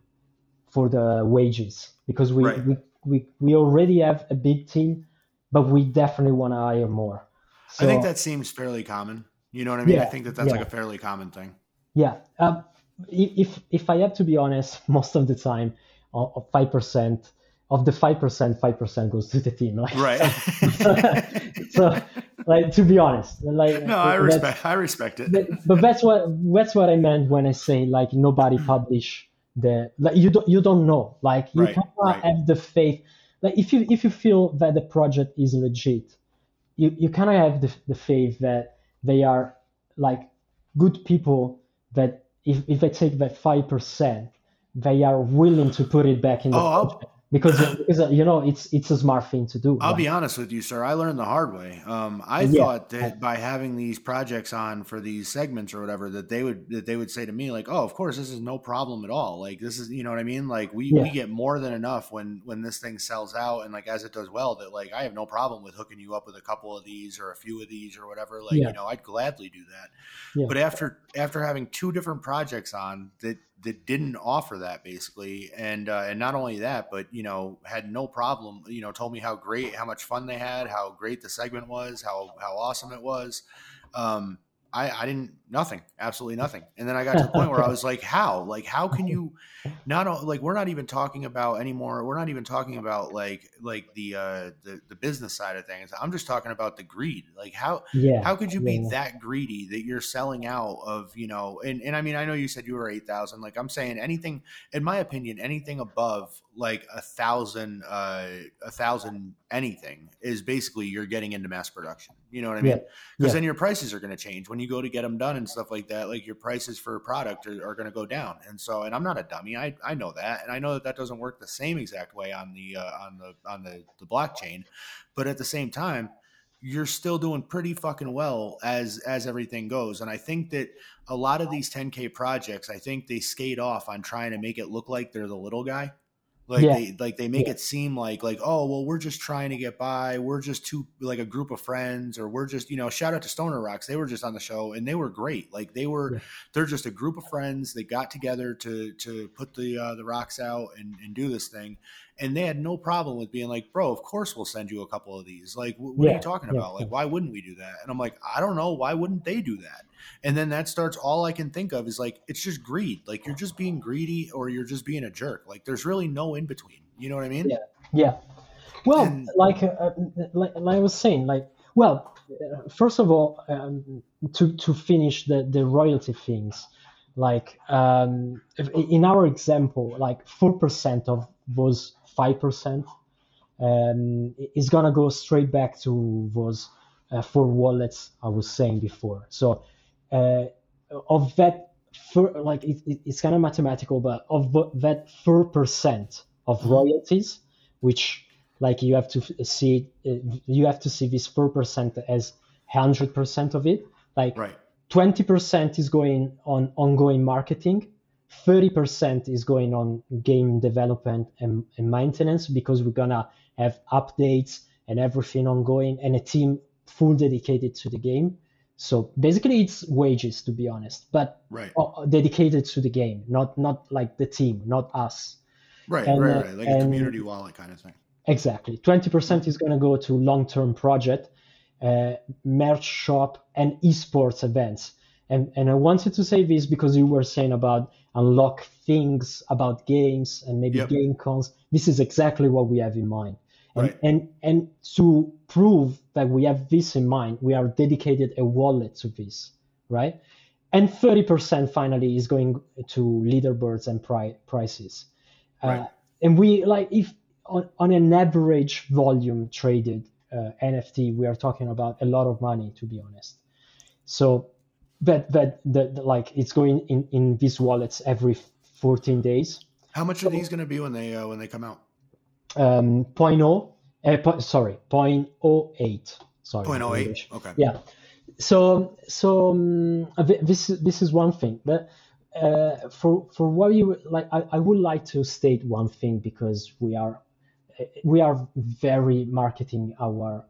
Speaker 2: for the wages because we, right. we, we, we already have a big team, but we definitely want to hire more.
Speaker 1: So, I think that seems fairly common. You know what I mean? Yeah, I think that that's yeah. like a fairly common thing.
Speaker 2: Yeah. Um, if if I have to be honest, most of the time, five percent of the five percent, five percent goes to the team.
Speaker 1: Like, right.
Speaker 2: so, like to be honest, like
Speaker 1: no, I respect, I respect it.
Speaker 2: But that's what that's what I meant when I say like nobody hmm. publish the like you don't you don't know like you right, cannot right. have the faith like if you if you feel that the project is legit you you of have the, the faith that they are like good people that if, if they take that five percent they are willing to put it back in the oh, project because because uh, you know it's it's a smart thing to do.
Speaker 1: I'll right? be honest with you, sir. I learned the hard way. Um, I yeah. thought that by having these projects on for these segments or whatever, that they would that they would say to me like, "Oh, of course, this is no problem at all. Like this is you know what I mean. Like we yeah. we get more than enough when when this thing sells out, and like as it does well, that like I have no problem with hooking you up with a couple of these or a few of these or whatever. Like yeah. you know, I'd gladly do that. But after after having two different projects on that that didn't offer that basically, and uh, and not only that, but you know had no problem. You know, told me how great, how much fun they had, how great the segment was, how how awesome it was. Um, I, I didn't nothing, absolutely nothing. And then I got to the point where I was like, how? Like, how can you not like we're not even talking about anymore. We're not even talking about like like the uh the, the business side of things. I'm just talking about the greed. Like how yeah, how could you be that greedy that you're selling out of, you know, and, and I mean I know you said you were eight thousand. Like I'm saying anything in my opinion, anything above like a thousand uh a thousand anything is basically you're getting into mass production. You know what I mean? Because yeah. yeah. then your prices are going to change when you go to get them done and stuff like that. Like your prices for a product are, are going to go down. And so, and I'm not a dummy. I, I know that, and I know that that doesn't work the same exact way on the uh, on the on the, the blockchain. But at the same time, you're still doing pretty fucking well as as everything goes and i think that a lot of these 10k projects i think they skate off on trying to make it look like they're the little guy like yeah. they like they make yeah. it seem like like oh well we're just trying to get by. We're just two like a group of friends or we're just you know shout out to Stoner Rocks. They were just on the show and they were great. Like they were yeah. they're just a group of friends. They got together to to put the uh, the rocks out and, and do this thing and they had no problem with being like, bro, of course we'll send you a couple of these. Like, what yeah, are you talking yeah, about? Like, why wouldn't we do that? And I'm like, I don't know. Why wouldn't they do that? And then that starts, all I can think of is like, it's just greed. Like, you're just being greedy or you're just being a jerk. Like, there's really no in between. You know what I mean?
Speaker 2: Yeah. Yeah. Well, and, like, uh, like, like I was saying, like, well, uh, first of all, um, to, to finish the, the royalty things, like um, in our example, like 4% of those 5% um, is going to go straight back to those uh, four wallets I was saying before. So uh, of that, for, like it, it, it's kind of mathematical, but of that 4% of royalties, which like you have to see, uh, you have to see this 4% as 100% of it. Like right. 20% is going on ongoing marketing 30% is going on game development and, and, maintenance because we're gonna have updates and everything ongoing and a team full dedicated to the game. So basically, it's wages to be honest, but
Speaker 1: right.
Speaker 2: dedicated to the game, not not like the team, not us.
Speaker 1: Right, and, right, right, like and, a community wallet kind of thing.
Speaker 2: Exactly. 20% is going to go to long-term project, uh, merch shop, and esports events. And and I wanted to say this because you were saying about unlock things about games and maybe yep. game cons. This is exactly what we have in mind. And, right. and and to prove that we have this in mind, we are dedicated a wallet to this, right? And 30% finally is going to leaderboards and pri- prices. Uh, right. Uh, and we like if on, on an average volume traded uh, NFT, we are talking about a lot of money, to be honest. So that that that like it's going in in these wallets every 14 days.
Speaker 1: How much are these going to be when they uh, when they come out?
Speaker 2: Um, 0.0, uh, po- sorry, 0.08. Sorry.
Speaker 1: 0.08. Okay.
Speaker 2: Yeah. So so um, this this is one thing, but uh, for for what you like, I, I would like to state one thing because we are we are very marketing our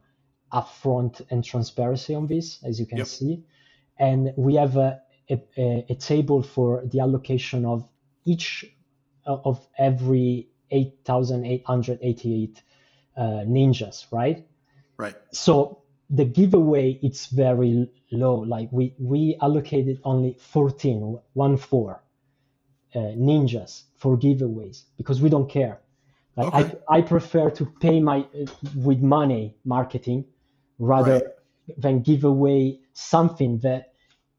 Speaker 2: upfront and transparency on this, as you can yep. see and we have a, a, a table for the allocation of each uh, of every 8,888 uh, ninjas, right?
Speaker 1: Right.
Speaker 2: So the giveaway it's very low. Like we we allocated only 14, one four. uh, ninjas for giveaways because we don't care. Like
Speaker 1: Okay.
Speaker 2: I, I prefer to pay my uh, with money marketing rather
Speaker 1: Right.
Speaker 2: than give away something that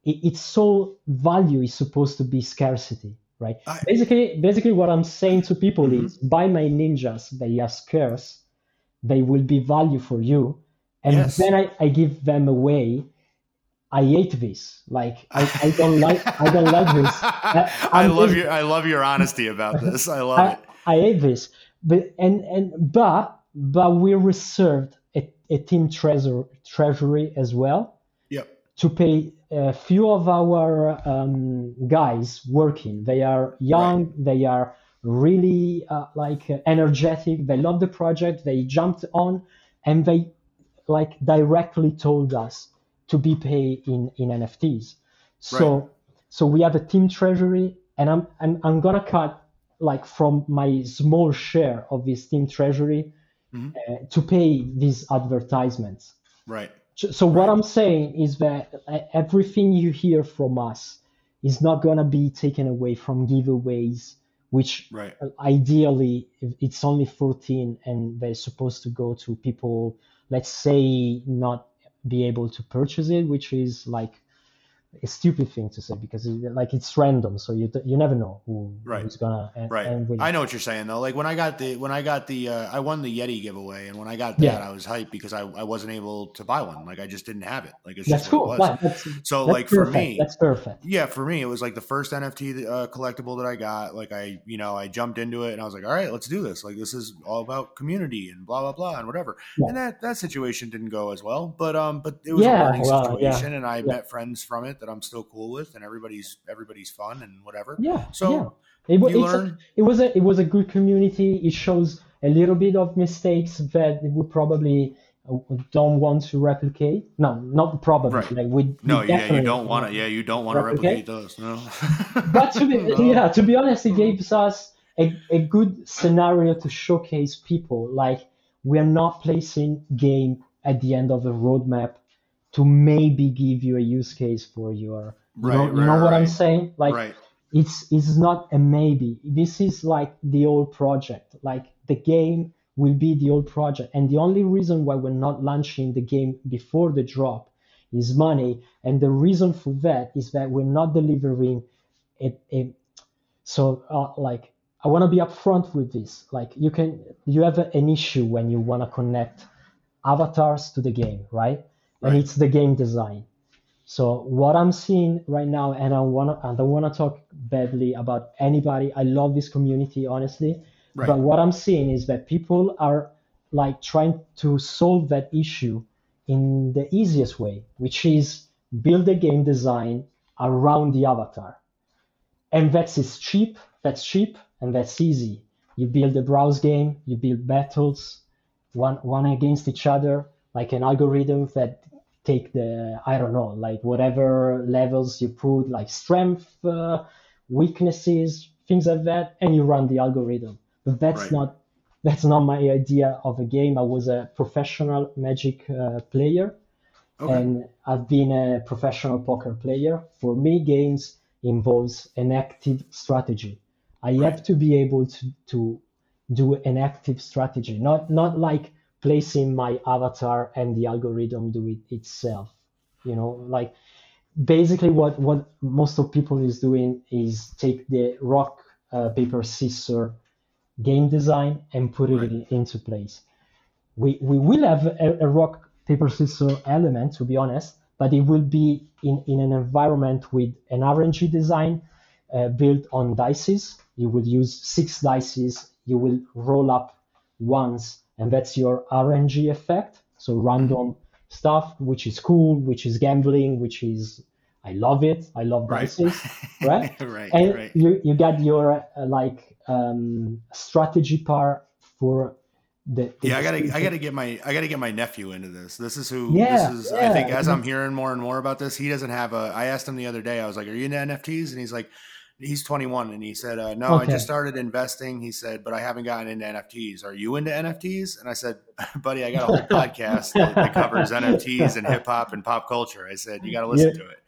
Speaker 2: it, its sole value is supposed to be scarcity, right?
Speaker 1: I-
Speaker 2: basically, basically what I'm saying to people
Speaker 1: Mhm.
Speaker 2: is buy my ninjas. They are scarce. They will be value for you, and
Speaker 1: Yes.
Speaker 2: then I, I give them away. I hate this. Like I, I don't like I don't like this.
Speaker 1: I,
Speaker 2: I'm
Speaker 1: love
Speaker 2: just-
Speaker 1: your I love your honesty about this. I love
Speaker 2: I,
Speaker 1: it.
Speaker 2: I hate this. But and and but but we reserved a, a team treasure treasury as well. To pay a few of our um, guys working. They are young. They are really uh, like uh, energetic. They love the project. They jumped on, and they like directly told us to be paid in in NFTs. So
Speaker 1: Right.
Speaker 2: so we have a team treasury, and I'm I'm I'm gonna cut like from my small share of this team treasury
Speaker 1: Mhm.
Speaker 2: uh, to pay these advertisements.
Speaker 1: Right.
Speaker 2: So what I'm saying is that everything you hear from us is not going to be taken away from giveaways, which
Speaker 1: Right.
Speaker 2: uh, ideally it's only 14 and they're supposed to go to people, let's say, not be able to purchase it, which is like a stupid thing to say because it, like it's random, so you you never know who,
Speaker 1: Right.
Speaker 2: who's gonna end,
Speaker 1: Right.
Speaker 2: with
Speaker 1: I know what you're saying though. Like when I got the when I got the uh, I won the Yeti giveaway, and when I got that,
Speaker 2: Yeah.
Speaker 1: I was hyped because I, I wasn't able to buy one. Like I just didn't have it. Like it's
Speaker 2: That's cool.
Speaker 1: it.
Speaker 2: Right, That's,
Speaker 1: So
Speaker 2: that's
Speaker 1: like for me,
Speaker 2: that's perfect.
Speaker 1: yeah, for me, it was like the first NFT uh, collectible that I got. Like I, you know, I jumped into it and I was like, all right, let's do this. Like this is all about community and blah blah blah and whatever.
Speaker 2: Yeah.
Speaker 1: And that that situation didn't go as well, but um, but it was
Speaker 2: Yeah,
Speaker 1: a learning
Speaker 2: well,
Speaker 1: situation, and I met friends from it that I'm still cool with, and everybody's everybody's fun and whatever.
Speaker 2: Yeah.
Speaker 1: So
Speaker 2: yeah. It, a- it was a it was a good community. It shows a little bit of mistakes that we probably uh, don't want to replicate. No, not probably.
Speaker 1: Right.
Speaker 2: Like we, we
Speaker 1: no, yeah, you don't want to. Yeah, you don't want to
Speaker 2: Replicate?
Speaker 1: replicate those. No,
Speaker 2: But to be,
Speaker 1: No.
Speaker 2: yeah, to be honest, it gives us a, a good scenario to showcase people. Like we're not placing game at the end of the roadmap to maybe give you a use case for your. You
Speaker 1: Right,
Speaker 2: know,
Speaker 1: right,
Speaker 2: you know what I'm saying? Like
Speaker 1: right,
Speaker 2: it's it's not a maybe. This is like the old project. Like the game will be the old project, and the only reason why we're not launching the game before the drop is money, and the reason for that is that we're not delivering it. it so uh, like I want to be upfront with this. Like you can you have an issue when you want to connect avatars to the game, right? And
Speaker 1: Right.
Speaker 2: it's the game design. So what I'm seeing right now, and I wanna, I don't wanna talk badly about anybody. I love this community, honestly.
Speaker 1: Right.
Speaker 2: But what I'm seeing is that people are like trying to solve that issue in the easiest way, which is build a game design around the avatar. And that's is cheap, that's cheap, and that's easy. You build a browse game, you build battles, one one against each other, like an algorithm that take the I don't know, like whatever levels you put, like strength, uh, weaknesses, things like that, and you run the algorithm. But that's
Speaker 1: Right.
Speaker 2: not that's not my idea of a game. I was a professional Magic uh, player
Speaker 1: okay,
Speaker 2: and I've been a professional poker player. For me, games involves an active strategy. I have to be able to, to do an active strategy, not not like placing my avatar and the algorithm do it itself. You know, like basically what what most of people is doing is take the rock uh, paper scissors game design and put it
Speaker 1: Right.
Speaker 2: into place we we will have a, a rock paper scissors element to be honest but it will be in, in an environment with an rng design uh, built on dices you will use six dices you will roll up once and that's your rng effect so random stuff which is cool which is gambling which is i love it i love
Speaker 1: right,
Speaker 2: dices right?
Speaker 1: right,
Speaker 2: and
Speaker 1: right.
Speaker 2: you you got your uh, like um, strategy part for the, the
Speaker 1: Yeah, I gotta, I gotta get my, I gotta get my nephew into this. This is who,
Speaker 2: Yeah,
Speaker 1: this is. I think as I'm hearing more and more about this, he doesn't have a. I asked him the other day. I was like, "Are you into NFTs?" And he's like, "He's 21," and he said, uh, "No, I just started investing." He said, "But I haven't gotten into NFTs. Are you into NFTs?" And I said, "Buddy, I got a whole podcast that, that covers NFTs and hip hop and pop culture." I said, "You got to listen
Speaker 2: Yeah.
Speaker 1: to it."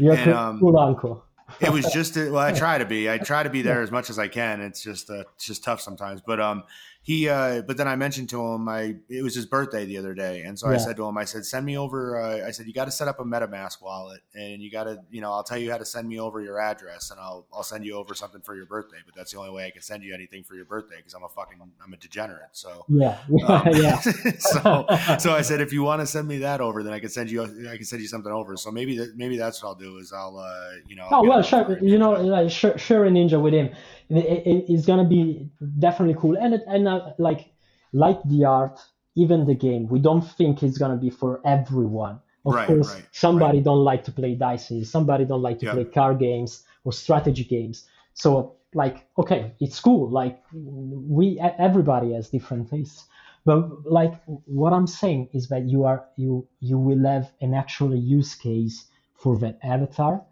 Speaker 2: You're
Speaker 1: and,
Speaker 2: cool,
Speaker 1: um,
Speaker 2: cool uncle.
Speaker 1: it was just well, I try to be. I try to be there as much as I can. It's just uh, it's just tough sometimes. But um, he uh, but then I mentioned to him I it was his birthday the other day, and so yeah. I said to him, I said, send me over. Uh, I said you got to set up a MetaMask wallet, and you got to you know I'll tell you how to send me over your address, and I'll I'll send you over something for your birthday. But that's the only way I can send you anything for your birthday because I'm a fucking I'm a degenerate. So
Speaker 2: yeah, um, yeah.
Speaker 1: so so I said if you want to send me that over, then I can send you I can send you something over. So maybe that maybe that's what I'll do is I'll uh, you know.
Speaker 2: I'll oh well, sure. You know, like share, share a ninja with him. It, it, it's gonna be definitely cool, and and uh, like like the art, even the game, we don't think it's gonna be for everyone. Of right, course, right, somebody right. don't like to play dice, somebody don't like to play card games or strategy games. So like, okay, it's cool. Like we, everybody has different tastes. But like what I'm saying is that you are you you will have an actual use case for that avatar,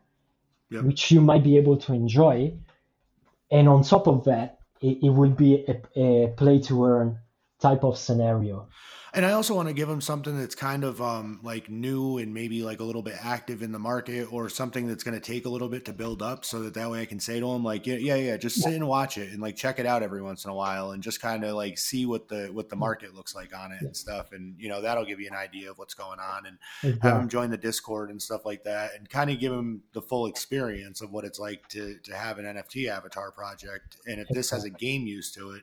Speaker 2: which you might be able to enjoy, and on top of that, it, it will be a, a play to earn type of scenario.
Speaker 1: And I also want to give them something that's kind of um, like new and maybe like a little bit active in the market or something that's going to take a little bit to build up so that that way I can say to them like, yeah, yeah, yeah, just sit and watch it and like check it out every once in a while and just kind of like see what the, what the market looks like on it and stuff. And, you know, that'll give you an idea of what's going on and exactly. have them join the discord and stuff like that and kind of give them the full experience of what it's like to, to have an NFT avatar project. And if this has a game use to it,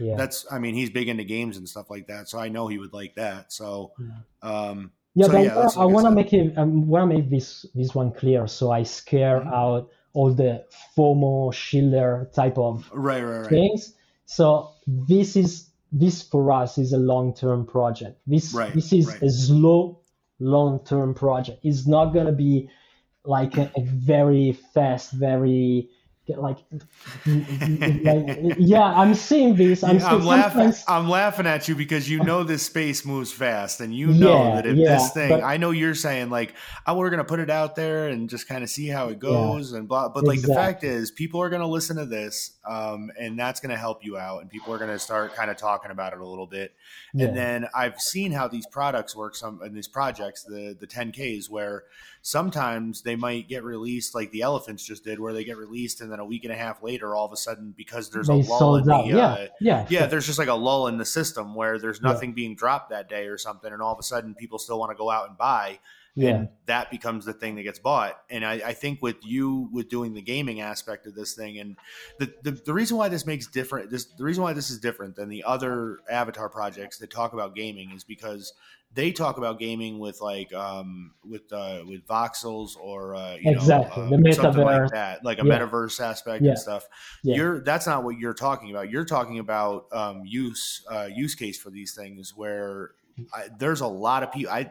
Speaker 1: yeah. that's I mean he's big into games and stuff like that, so I know he would like that. So, yeah. um,
Speaker 2: yeah, so but yeah, I, I want to make it. I want to make this this one clear, so I scare mm-hmm. out all the FOMO shiller type of
Speaker 1: right, right, right.
Speaker 2: things. So this is this for us is a long term project. This right, this is right. a slow long term project. It's not gonna be like a, a very fast, very like, like yeah i'm seeing this i'm,
Speaker 1: I'm laughing i'm laughing at you because you know this space moves fast and you know yeah, that if yeah, this thing but, i know you're saying like oh we're gonna put it out there and just kind of see how it goes yeah, and blah but like exactly. the fact is people are gonna listen to this um, and that's gonna help you out and people are gonna start kind of talking about it a little bit. And then i've seen how these products work some in these projects the the 10ks where sometimes they might get released like the elephants just did where they get released and then a week and a half later all of a sudden because there's they a lull in the uh,
Speaker 2: yeah, yeah,
Speaker 1: yeah there's just like a lull in the system where there's nothing yeah. being dropped that day or something and all of a sudden people still want to go out and buy yeah. and that becomes the thing that gets bought. And I, I, think with you with doing the gaming aspect of this thing, and the, the, the reason why this makes different, this the reason why this is different than the other Avatar projects that talk about gaming is because they talk about gaming with like um, with uh, with voxels or uh, you
Speaker 2: exactly.
Speaker 1: know uh, something like that, like a yeah. metaverse aspect yeah. and stuff. Yeah. You're that's not what you're talking about. You're talking about um, use uh, use case for these things where I, there's a lot of people. I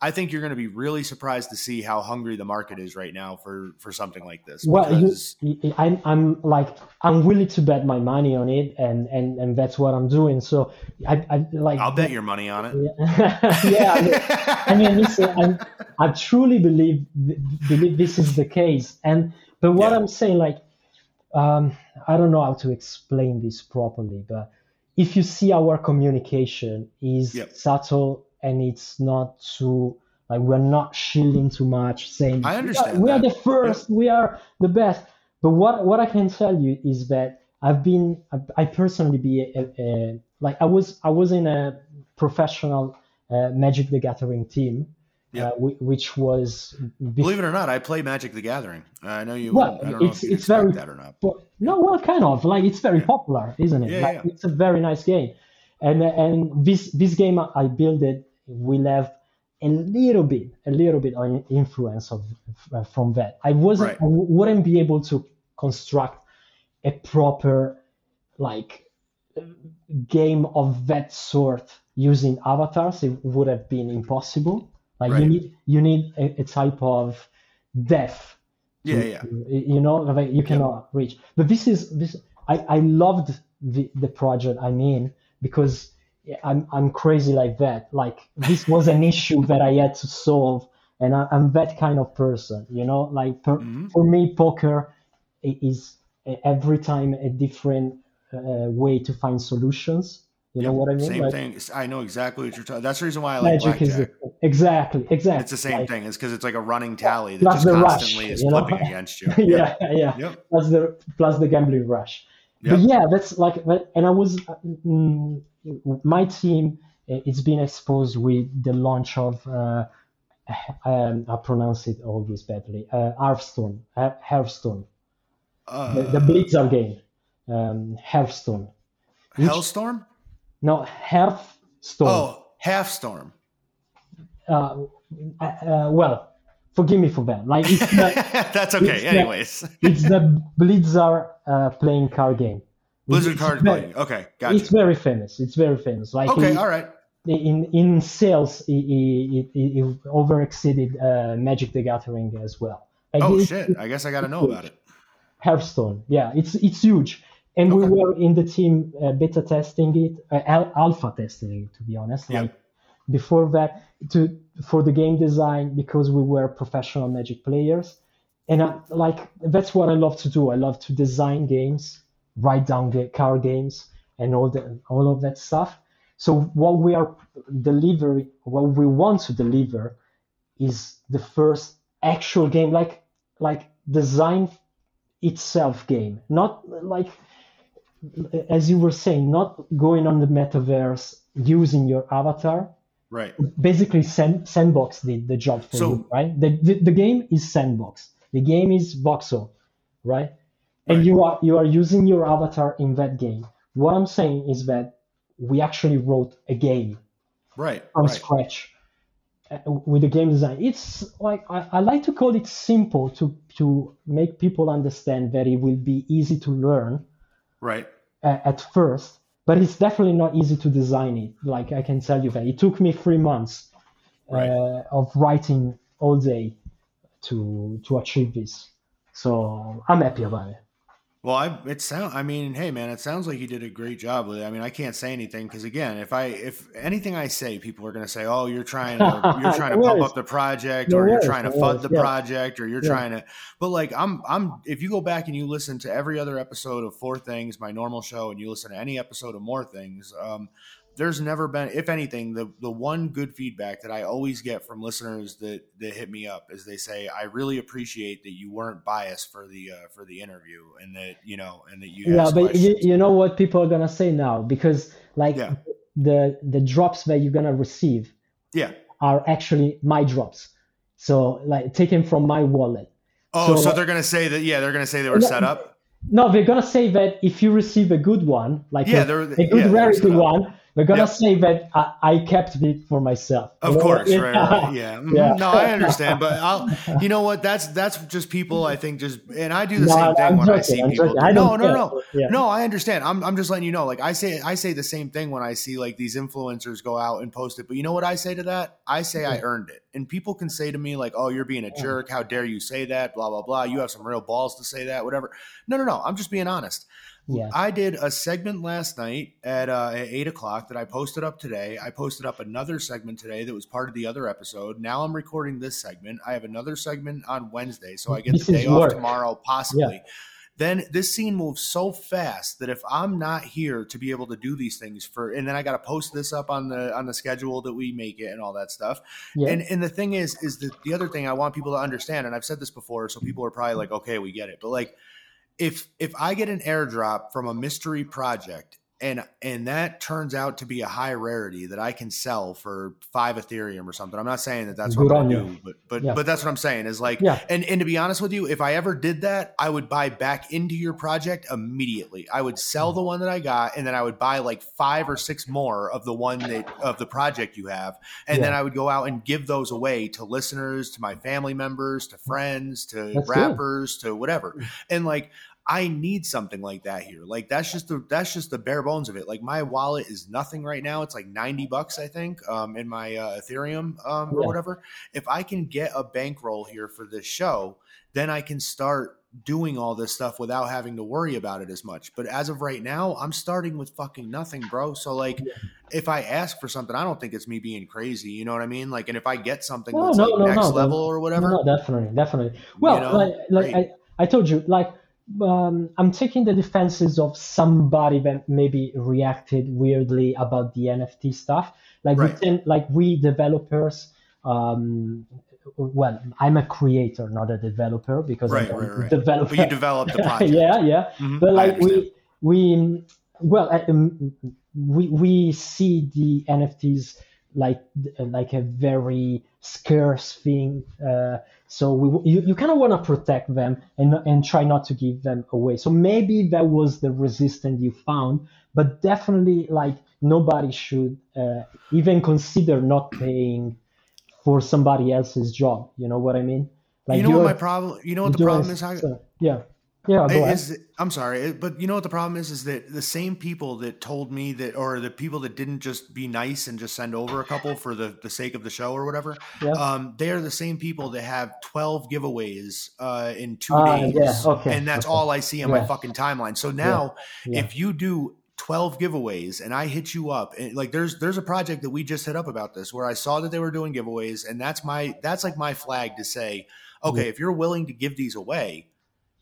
Speaker 1: I think you're going to be really surprised to see how hungry the market is right now for for something like this.
Speaker 2: Well, because... you, I'm I'm like I'm willing to bet my money on it, and and and that's what I'm doing. So I, I like
Speaker 1: I'll bet your money on it.
Speaker 2: Yeah, yeah I mean, I mean listen, I, I truly believe believe this is the case, and but what yeah. I'm saying, like, um, I don't know how to explain this properly, but if you see our communication is yep. subtle and it's not too like we're not shielding too much, saying
Speaker 1: I understand
Speaker 2: we are, we are the first, we are the best. But what what I can tell you is that I've been I, personally be a, a, like I was I was in a professional uh, Magic the Gathering team. Uh, which was
Speaker 1: believe it or not, I play Magic the Gathering. I know you.
Speaker 2: Well, it's it's very that or not. But, no, well, kind of like it's very popular, isn't it?
Speaker 1: Yeah,
Speaker 2: like,
Speaker 1: yeah.
Speaker 2: It's a very nice game, and and this this game I built it will have a little bit, a little bit of influence of uh, from that. I wasn't, right. I w- wouldn't be able to construct a proper like game of that sort using avatars. It would have been impossible. Like right. you need, you need a, a type of depth.
Speaker 1: Yeah, yeah.
Speaker 2: You know, like you cannot yeah. reach. But this is this. I I loved the the project. I mean, because I'm I'm crazy like that. Like this was an issue that I had to solve, and I, am that kind of person. You know, like per, mm-hmm. for me, poker is every time a different uh, way to find solutions. You know what I mean?
Speaker 1: Same like, thing. I know exactly what you're talking. That's the reason why I like magic blackjack. is
Speaker 2: exactly, exactly.
Speaker 1: It's the same
Speaker 2: Like,
Speaker 1: thing. It's because it's like a running tally that just
Speaker 2: the rush,
Speaker 1: constantly is
Speaker 2: you know?
Speaker 1: flipping against you.
Speaker 2: yeah, yeah.
Speaker 1: Yep.
Speaker 2: Plus the plus the gambling rush. But yeah, that's like, that- and I was, uh, mm, my team, uh, it's been exposed with the launch of, uh, um, I pronounce it always badly, uh, Hearthstone, Hearthstone,
Speaker 1: Uh,
Speaker 2: the, the Blizzard game, um, Hearthstone. Which-
Speaker 1: Hellstorm?
Speaker 2: No, Hearthstone.
Speaker 1: Oh, Halfstorm.
Speaker 2: Uh, uh, well, forgive me for that. Like, it's the,
Speaker 1: That's okay.
Speaker 2: It's the-
Speaker 1: Anyways,
Speaker 2: it's the Blizzard uh, playing card game.
Speaker 1: Blizzard
Speaker 2: It's
Speaker 1: card
Speaker 2: very-
Speaker 1: playing. Okay, gotcha.
Speaker 2: It's very famous. It's very famous. Like
Speaker 1: Okay,
Speaker 2: in,
Speaker 1: all right.
Speaker 2: in in sales, it, it, it, it over exceeded uh, Magic the Gathering as well. Like
Speaker 1: Oh shit! I guess I got to know about it.
Speaker 2: Hearthstone. Yeah, it's it's huge. And we were in the team uh, beta testing it, uh, alpha testing it, to be honest.
Speaker 1: Yeah.
Speaker 2: Like before that, to for the game design because we were professional Magic players, and I, like that's what I love to do. I love to design games, write down ga- card games, and all the all of that stuff. So what we are delivering, what we want to deliver, is the first actual game, like like design itself game, not like as you were saying, not going on the metaverse using your avatar.
Speaker 1: Right.
Speaker 2: Basically, sand, Sandbox did the job for
Speaker 1: So-
Speaker 2: you, right? The, the the game is Sandbox. The game is Voxel, right? And
Speaker 1: Right.
Speaker 2: you are you are using your avatar in that game. What I'm saying is that we actually wrote a game
Speaker 1: Right.
Speaker 2: from
Speaker 1: Right.
Speaker 2: scratch uh, with the game design. It's like I, I like to call it simple to to make people understand that it will be easy to learn
Speaker 1: Right.
Speaker 2: at first, but it's definitely not easy to design it. Like I can tell you that it took me three months
Speaker 1: Right.
Speaker 2: uh, of writing all day to to achieve this. So I'm happy about it.
Speaker 1: Well, I it sound. I mean, hey, man, it sounds like you did a great job with it. I mean, I can't say anything because again, if I if anything I say, people are going to say, "Oh, you're trying to you're trying to pump up the project, or you're trying to
Speaker 2: worries,
Speaker 1: the project, or you're trying to." But like, I'm I'm if you go back and you listen to every other episode of Four Things, my normal show, and you listen to any episode of More Things, um, there's never been, if anything, the the one good feedback that I always get from listeners that that hit me up is they say, "I really appreciate that you weren't biased for the uh, for the interview, and that you know, and that you
Speaker 2: Yeah, but you, you know what people are gonna say now because like
Speaker 1: Yeah.
Speaker 2: the the drops that you're gonna receive
Speaker 1: yeah.
Speaker 2: are actually my drops. So like taken from my wallet.
Speaker 1: Oh, so,
Speaker 2: So-
Speaker 1: they're gonna say that? Yeah, they're gonna say they were
Speaker 2: No,
Speaker 1: set up.
Speaker 2: No, they're gonna say that if you receive a good one, like
Speaker 1: Yeah,
Speaker 2: a, a good
Speaker 1: they're
Speaker 2: rarity one, they're gonna
Speaker 1: Yep.
Speaker 2: say that I, I kept it for myself.
Speaker 1: Of course,
Speaker 2: Yeah.
Speaker 1: right, right, yeah. Mhm.
Speaker 2: Yeah.
Speaker 1: No, I understand, but I'll. You know what? That's that's just people. I think just, and I do the
Speaker 2: No,
Speaker 1: same thing
Speaker 2: I'm
Speaker 1: when I see
Speaker 2: I'm
Speaker 1: people.
Speaker 2: I
Speaker 1: No, no, no,
Speaker 2: Yeah.
Speaker 1: no. I understand. I'm I'm just letting you know. Like I say, I say the same thing when I see like these influencers go out and post it. But you know what I say to that? I say I earned it, and people can say to me like, "Oh, you're being a jerk. How dare you say that?" Blah blah blah. You have some real balls to say that. Whatever. No, no, no. I'm just being honest.
Speaker 2: Yeah.
Speaker 1: I did a segment last night at, uh, at eight o'clock that I posted up today. I posted up another segment today that was part of the other episode. Now I'm recording this segment. I have another segment on Wednesday, so I get
Speaker 2: This
Speaker 1: the day off
Speaker 2: work.
Speaker 1: tomorrow, possibly. Then this scene moves so fast that if I'm not here to be able to do these things for, and then I got to post this up on the on the schedule that we make it and all that stuff.
Speaker 2: Yeah.
Speaker 1: And and the thing is, is that the other thing I want people to understand, and I've said this before, so people are probably like, okay, we get it, but like if if I get an airdrop from a mystery project and and that turns out to be a high rarity that I can sell for five Ethereum or something, I'm not saying that that's what
Speaker 2: Good
Speaker 1: I'm gonna do, but but
Speaker 2: Yeah.
Speaker 1: but that's what I'm saying is like
Speaker 2: Yeah.
Speaker 1: and and to be honest with you, if I ever did that, I would buy back into your project immediately. I would sell mm. the one that I got, and then I would buy like five or six more of the one that of the project you have, and then I would go out and give those away to listeners, to my family members, to mm. friends, to
Speaker 2: That's good.
Speaker 1: rappers, to whatever. Mm. And like I need something like that here. Like that's just the that's just the bare bones of it. Like my wallet is nothing right now. It's like 90 bucks, I think, um, in my uh, Ethereum um, or
Speaker 2: Yeah.
Speaker 1: whatever. If I can get a bankroll here for this show, then I can start doing all this stuff without having to worry about it as much. But as of right now, I'm starting with fucking nothing, bro. So like if I ask for something, I don't think it's me being crazy. You know what I mean? Like, and if I get something
Speaker 2: No,
Speaker 1: that's
Speaker 2: no,
Speaker 1: like
Speaker 2: no,
Speaker 1: next
Speaker 2: no,
Speaker 1: level
Speaker 2: no.
Speaker 1: or whatever,
Speaker 2: No, definitely, definitely. Well,
Speaker 1: know,
Speaker 2: like, like. I, I told you, like um, I'm taking the defenses of somebody that maybe reacted weirdly about the NFT stuff. Like
Speaker 1: Right.
Speaker 2: we tend, like we developers um, well, I'm a creator, not a developer, because
Speaker 1: right,
Speaker 2: I'm
Speaker 1: right, right.
Speaker 2: developer.
Speaker 1: But you develop the project.
Speaker 2: yeah, yeah.
Speaker 1: Mhm,
Speaker 2: But like we we well um, we we see the NFTs like like a very scarce thing. Uh, so we you, you kind of want to protect them and and try not to give them away. So maybe that was the resistance you found, but definitely like nobody should uh, even consider not paying for somebody else's job. You know what I mean? Like
Speaker 1: you know what my problem? You know what the problem is? How,
Speaker 2: so- yeah, yeah.
Speaker 1: Is I'm sorry, but you know what the problem is? Is that the same people that told me that, or the people that didn't just be nice and just send over a couple for the, the sake of the show or whatever,
Speaker 2: Yeah.
Speaker 1: um, they are the same people that have 12 giveaways uh, in two
Speaker 2: Ah,
Speaker 1: days,
Speaker 2: yeah, okay,
Speaker 1: and that's
Speaker 2: okay.
Speaker 1: all I see on my fucking timeline. So now,
Speaker 2: yeah.
Speaker 1: if you do 12 giveaways and I hit you up, and like there's there's a project that we just hit up about this where I saw that they were doing giveaways, and that's my that's like my flag to say, okay, if you're willing to give these away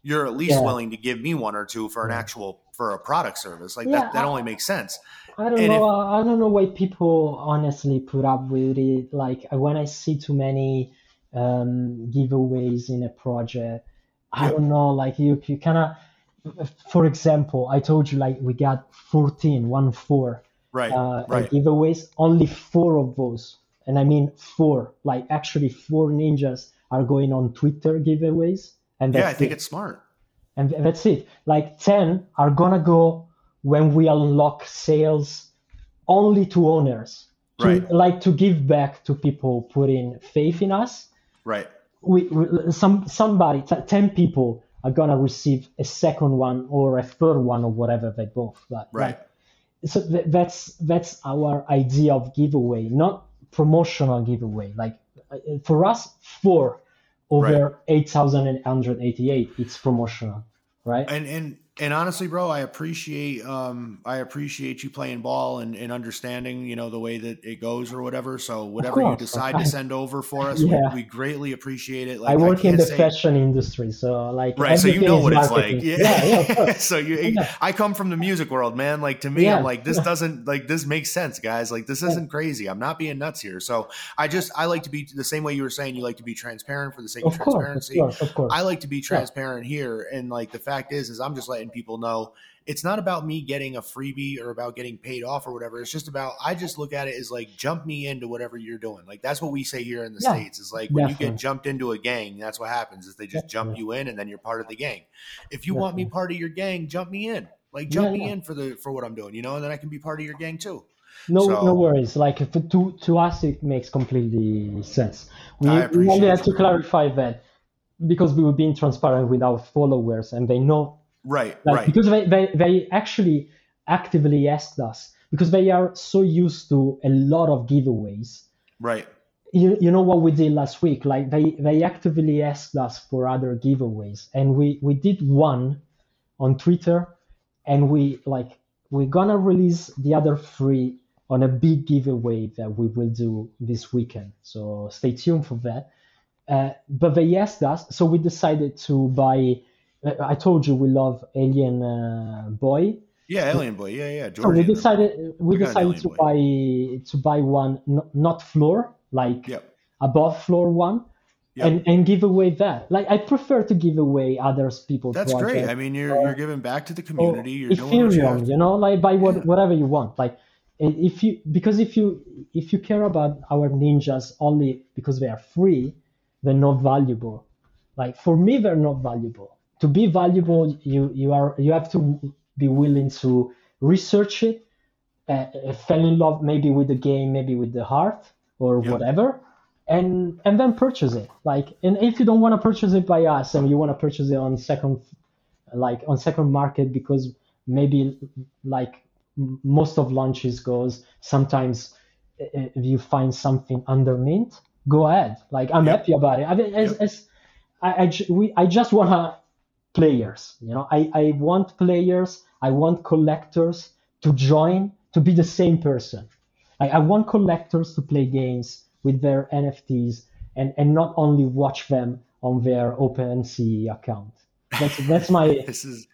Speaker 1: you're at least
Speaker 2: Yeah.
Speaker 1: willing to give me one or two for an actual for a product service like
Speaker 2: Yeah,
Speaker 1: that that
Speaker 2: I-
Speaker 1: only makes sense
Speaker 2: I don't
Speaker 1: And
Speaker 2: know. I don't know why people honestly put up with it. Like when I see too many um, giveaways in a project, I don't know. Like you, you kind of, for example, I told you like we got 14, one four
Speaker 1: right
Speaker 2: uh,
Speaker 1: right
Speaker 2: giveaways. Only four of those, and I mean four. Like actually, four ninjas are going on Twitter giveaways, and
Speaker 1: yeah i think
Speaker 2: it
Speaker 1: it's smart
Speaker 2: and that's it. Like ten are gonna go when we unlock sales only to owners, to,
Speaker 1: Right.
Speaker 2: like to give back to people putting faith in us.
Speaker 1: right
Speaker 2: We, we some somebody t- ten people are gonna receive a second one or a third one or whatever they both like.
Speaker 1: right
Speaker 2: like, so th- that's that's our idea of giveaway, not promotional giveaway. Like uh, for us, four over eight thousand eight hundred eighty-eight, it's promotional, right?
Speaker 1: and and and honestly bro i appreciate um i appreciate you playing ball and, and understanding you know the way that it goes or whatever so whatever you decide to send over for us
Speaker 2: Yeah.
Speaker 1: we, we greatly appreciate it like
Speaker 2: I work in the
Speaker 1: say-
Speaker 2: fashion industry, so like
Speaker 1: Right, so you know what it's like. Yeah,
Speaker 2: yeah, yeah,
Speaker 1: so you,
Speaker 2: Yeah.
Speaker 1: I come from the music world, man. Like to me. I'm like, this doesn't like this makes sense, guys. Like this isn't crazy. I'm not being nuts here. So I just I like to be the same way you were saying. You like to be transparent for the sake of,
Speaker 2: Of course, of
Speaker 1: transparency.
Speaker 2: course, of course.
Speaker 1: I like to be transparent here, and like the fact is, is I'm just letting people know it's not about me getting a freebie or about getting paid off or whatever. It's just about I just look at it as like jump me into whatever you're doing. Like that's what we say here in the
Speaker 2: Yeah,
Speaker 1: states. Is like when you get jumped into a gang, that's what happens. Is they just jump you in and then you're part of the gang. If you want me part of your gang, jump me in. Like jump
Speaker 2: Yeah,
Speaker 1: me
Speaker 2: yeah.
Speaker 1: in for the for what I'm doing, you know, and then I can be part of your gang too.
Speaker 2: No,
Speaker 1: So-
Speaker 2: no worries. Like to to us, it makes completely sense. We, we only had to clarify that because we were being transparent with our followers, and they know
Speaker 1: Right,
Speaker 2: like
Speaker 1: right.
Speaker 2: because they, they they actually actively asked us because they are so used to a lot of giveaways.
Speaker 1: Right.
Speaker 2: you, you know what we did last week like they they actively asked us for other giveaways and we we did one on twitter and we like we're gonna release the other three on a big giveaway that we will do this weekend so stay tuned for that uh, but they asked us so we decided to buy i told you we love alien uh, boy
Speaker 1: Yeah, Alien Boy. Yeah, yeah.
Speaker 2: so we decided we
Speaker 1: We
Speaker 2: decided to
Speaker 1: Alien
Speaker 2: buy to buy one not floor like
Speaker 1: Yep.
Speaker 2: above floor one
Speaker 1: Yep.
Speaker 2: and and give away that like i prefer to give away others people's
Speaker 1: That's great. I mean, you're
Speaker 2: or-
Speaker 1: you're giving back to the community. You're doing what you have
Speaker 2: ethereum you know like buy what,
Speaker 1: Yeah.
Speaker 2: whatever you want like if you because if you if you care about our ninjas only because they are free they're not valuable like for me they're not valuable to be valuable you you are you have to be willing to research it uh, uh, fell in love maybe with the game maybe with the heart or whatever and and then purchase it like and if you don't want to purchase it by us and you want to purchase it on second like on second market because maybe like most of launches goes sometimes uh, uh, if you find something under mint go ahead like i'm
Speaker 1: Yep.
Speaker 2: happy about it i mean as,
Speaker 1: Yep.
Speaker 2: as I, I we i just want to players you know i i want players i want collectors to join to be the same person I, I want collectors to play games with their nfts and and not only watch them on their OpenSea account. That's that's my
Speaker 1: This is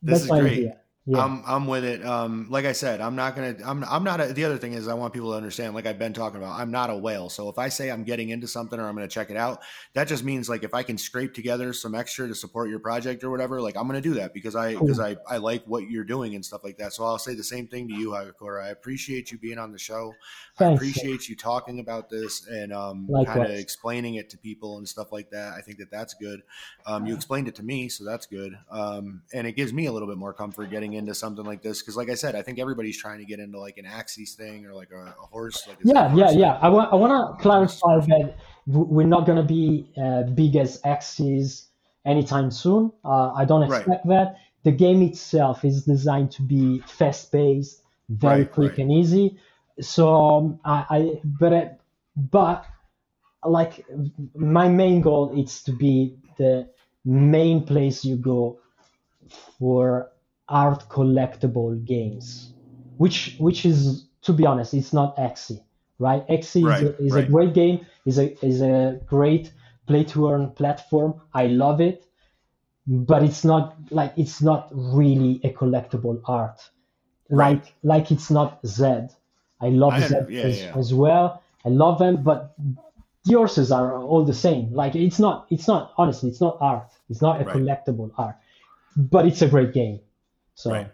Speaker 1: this is
Speaker 2: my
Speaker 1: great.
Speaker 2: idea.
Speaker 1: Yeah. I'm I'm with it. Um, like I said, I'm not gonna. I'm I'm not. A, the other thing is, I want people to understand. Like I've been talking about, I'm not a whale. So if I say I'm getting into something or I'm gonna check it out, that just means like if I can scrape together some extra to support your project or whatever, like I'm gonna do that because I because I I like what you're doing and stuff like that. So I'll say the same thing to you, Hagakura. I appreciate you being on the show. Thanks. I appreciate you talking about this and um, kind of explaining it to people and stuff like that. I think that that's good. Um, you explained it to me, so that's good. Um, and it gives me a little bit more comfort getting into something like this because, like I said, I think everybody's trying to get into like an Axies thing or like a, a horse. Like
Speaker 2: yeah, yeah, yeah. I want I want to clarify that we're not going to be uh, big as Axies anytime soon. Uh, I don't expect right. that. The game itself is designed to be fast paced, very right, quick right. and easy. So um, I, I but I, but like my main goal is to be the main place you go for art collectible games, which which is to be honest, it's not Axie, right? Axie right, is, a, is right. a great game, is a is a great play to earn platform. I love it, but it's not like it's not really a collectible art, right. like like it's not Zed. I love I Zed yeah, as, yeah. as well. I love them, but yours are all the same. Like it's not it's not honestly it's not art. It's not a right. collectible art, but it's a great game. So, right.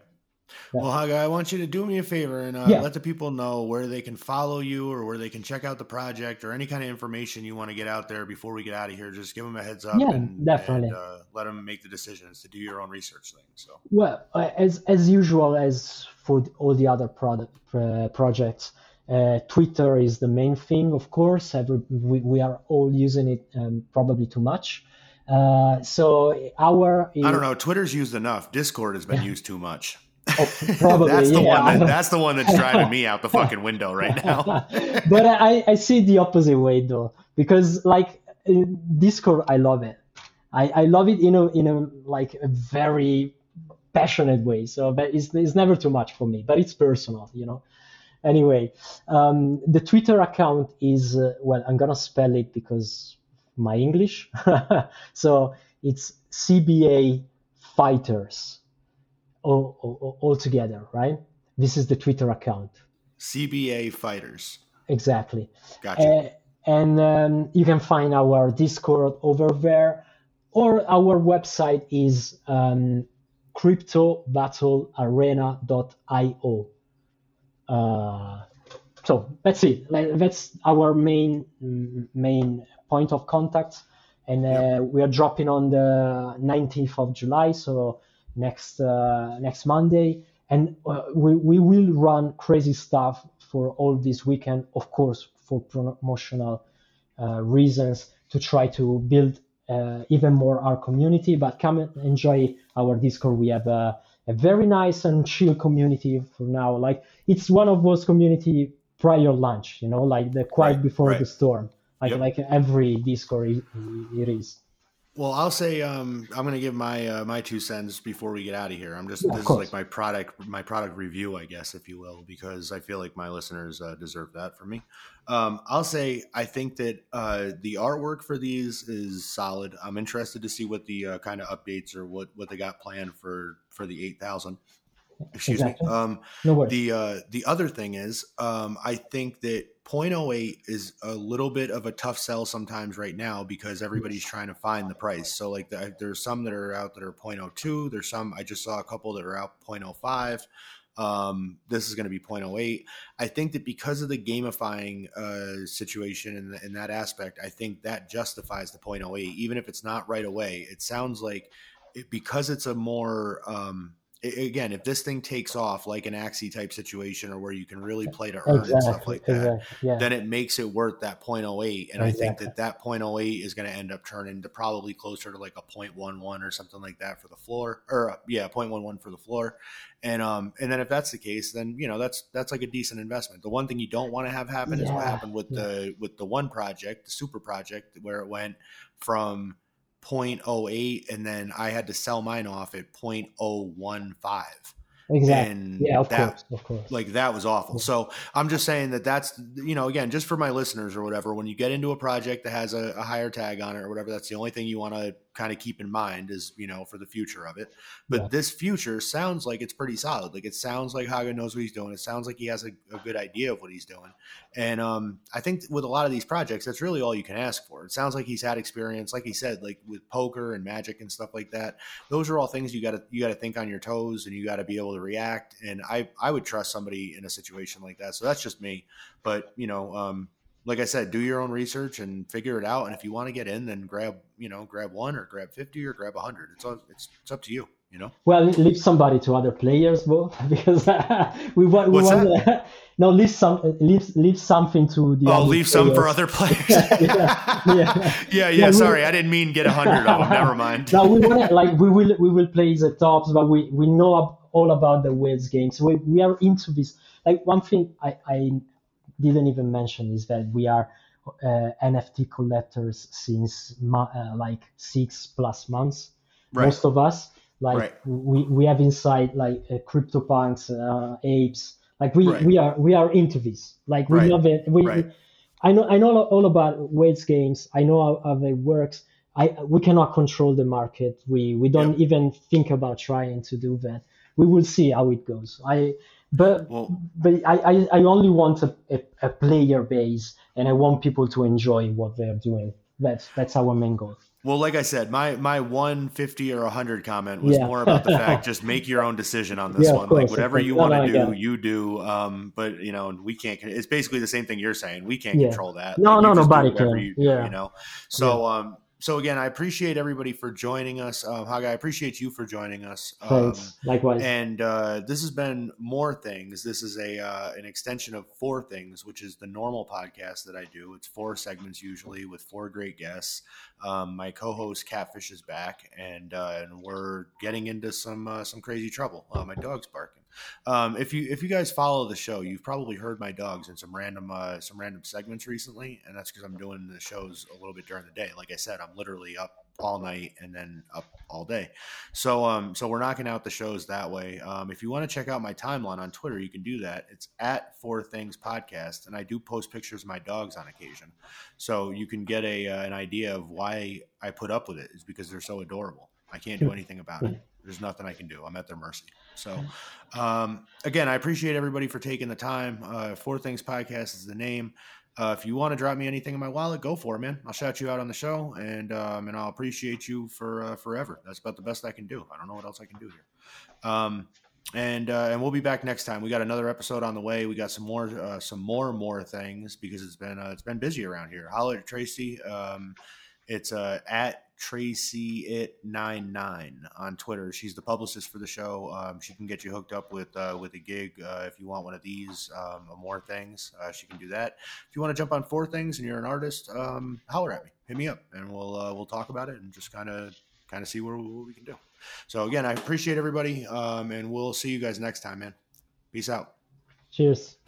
Speaker 1: Yeah. Well, Haga, I want you to do me a favor and uh, yeah. let the people know where they can follow you or where they can check out the project or any kind of information you want to get out there before we get out of here. Just give them a heads up.
Speaker 2: Yeah, and, definitely. And, uh,
Speaker 1: let them make the decisions to do your own research thing. So,
Speaker 2: well, uh, as as usual, as for all the other product uh, projects, uh, Twitter is the main thing, of course. Every, we, we are all using it um, probably too much. Uh, so our
Speaker 1: I don't know. Twitter's used enough. Discord has been used too much.
Speaker 2: Oh, probably
Speaker 1: that's the
Speaker 2: yeah.
Speaker 1: one. That, that's the one that's driving me out the fucking window right now.
Speaker 2: but I, I see the opposite way though, because like Discord, I love it. I, I love it in a in a like a very passionate way. So, but it's it's never too much for me. But it's personal, you know. Anyway, um, the Twitter account is uh, well. I'm gonna spell it because my English. so it's CBA Fighters all, all, all, together, right? This is the Twitter account.
Speaker 1: CBA Fighters.
Speaker 2: Exactly.
Speaker 1: Gotcha. Uh,
Speaker 2: and um, you can find our Discord over there, or our website is um, cryptobattlearena.io. Uh, so that's it. Like, that's our main main point of contact. And uh, yep. we are dropping on the 19th of July, so next uh, next Monday. And uh, we, we will run crazy stuff for all this weekend, of course, for promotional uh, reasons to try to build uh, even more our community. But come and enjoy our Discord. We have a, a very nice and chill community for now. Like it's one of those community prior lunch, you know, like the quiet right, before right. the storm like yep. like every Discord it is.
Speaker 1: Well, I'll say um, I'm going to give my uh, my two cents before we get out of here. I'm just yeah, this is like my product my product review, I guess, if you will, because I feel like my listeners uh, deserve that from me. Um, I'll say I think that uh, the artwork for these is solid. I'm interested to see what the uh, kind of updates or what what they got planned for for the eight thousand. Excuse exactly. me. Um, no the uh, the other thing is, um, I think that 0.08 is a little bit of a tough sell sometimes right now because everybody's trying to find the price. So like the, there's some that are out that are 0.02. There's some I just saw a couple that are out 0.05. Um, this is going to be 0.08. I think that because of the gamifying uh, situation in, the, in that aspect, I think that justifies the 0.08, even if it's not right away. It sounds like it, because it's a more um, again, if this thing takes off like an Axie type situation or where you can really play to earn exactly, and stuff like that, exactly, yeah. then it makes it worth that 0.08. And exactly. I think that that 0.08 is going to end up turning to probably closer to like a 0.11 or something like that for the floor or uh, yeah, 0.11 for the floor. And, um, and then if that's the case, then, you know, that's, that's like a decent investment. The one thing you don't want to have happen yeah, is what happened with yeah. the, with the one project, the super project where it went from, 0.08 and then I had to sell mine off at 0.015.
Speaker 2: Exactly. And yeah, of that, course, of course.
Speaker 1: Like that was awful. So I'm just saying that that's you know again just for my listeners or whatever. When you get into a project that has a, a higher tag on it or whatever, that's the only thing you want to kind of keep in mind is you know for the future of it. But
Speaker 2: Yeah.
Speaker 1: this future sounds like it's pretty solid. Like it sounds like Haga knows what he's doing. It sounds like he has a, a good idea of what he's doing. And um, I think with a lot of these projects, that's really all you can ask for. It sounds like he's had experience, like he said, like with poker and magic and stuff like that. Those are all things you got to you got to think on your toes, and you got to be able to react. And I I would trust somebody in a situation like that. So that's just me. But you know, um, like I said, do your own research and figure it out. And if you want to get in, then grab you know grab one or grab fifty or grab hundred. It's all, it's it's up to you. You know.
Speaker 2: Well, leave somebody to other players, Bo, because we want. We
Speaker 1: What's
Speaker 2: want no, leave some. Leave leave something to the.
Speaker 1: Oh, leave some for other players.
Speaker 2: Yeah, yeah.
Speaker 1: yeah, yeah.
Speaker 2: We-
Speaker 1: Sorry, I didn't mean get a hundred of them. Never mind.
Speaker 2: no, we want to like we will we will play the tops, but we we know all about the whales games. We we are into this. Like one thing I I didn't even mention is that we are uh, NFT collectors since mo- uh, like six plus months.
Speaker 1: Right.
Speaker 2: Most of us like
Speaker 1: Right.
Speaker 2: we we have inside like uh, CryptoPunks, uh, apes. Like we
Speaker 1: Right.
Speaker 2: we are we are into this. Like we love it. We. I know I know all about Wade's games. I know how, how it works. I we cannot control the market. We we don't even think about trying to do that. We will see how it goes. I but
Speaker 1: Well,
Speaker 2: but I, I, I only want a, a, a player base and I want people to enjoy what they're doing. That's that's our main goal.
Speaker 1: well, like I said, my my one fifty or hundred comment was
Speaker 2: Yeah.
Speaker 1: more about the fact just make your own decision on this
Speaker 2: Yeah,
Speaker 1: one.
Speaker 2: course,
Speaker 1: like whatever you want to do, you do. Um, but you know, we can't. It's basically the same thing you're saying. We can't
Speaker 2: Yeah.
Speaker 1: control that.
Speaker 2: No,
Speaker 1: Like,
Speaker 2: no,
Speaker 1: you just do
Speaker 2: nobody can.
Speaker 1: You,
Speaker 2: Yeah.
Speaker 1: you know. So um, so again, I appreciate everybody for joining us. Um, Haga, I appreciate you for joining us. Um,
Speaker 2: Thanks. Likewise.
Speaker 1: and uh, this has been more things. This is a uh, an extension of four things, which is the normal podcast that I do. It's four segments usually with four great guests. Um, my co-host Catfish is back, and uh, and we're getting into some uh, some crazy trouble. Uh, my dog's barking. Um, if you if you guys follow the show, you've probably heard my dogs in some random uh, some random segments recently, and that's because I'm doing the shows a little bit during the day. Like I said, I'm literally up all night and then up all day. So um so we're knocking out the shows that way. Um, if you want to check out my timeline on Twitter, you can do that. It's at Four Things Podcast, and I do post pictures of my dogs on occasion, so you can get a uh, an idea of why I put up with it. Is because they're so adorable. I can't do anything about it. There's nothing I can do. I'm at their mercy. So, um, again, I appreciate everybody for taking the time. Uh, Four Things Podcast is the name. Uh, if you want to drop me anything in my wallet, go for it, man. I'll shout you out on the show, and um, and I'll appreciate you for uh, forever. That's about the best I can do. I don't know what else I can do here. Um, and uh, and we'll be back next time. We got another episode on the way. We got some more uh, some more more things because it's been uh, it's been busy around here. Holler at Tracy. Um, it's uh, at Tracy it nine nine on Twitter. She's the publicist for the show. Um, she can get you hooked up with uh, with a gig uh, if you want one of these um, or more things. Uh, she can do that. If you want to jump on four things and you're an artist, um, holler at me, hit me up, and we'll uh, we'll talk about it and just kind of kind of see where, what we can do. So again, I appreciate everybody, um, and we'll see you guys next time, man. Peace out.
Speaker 2: Cheers.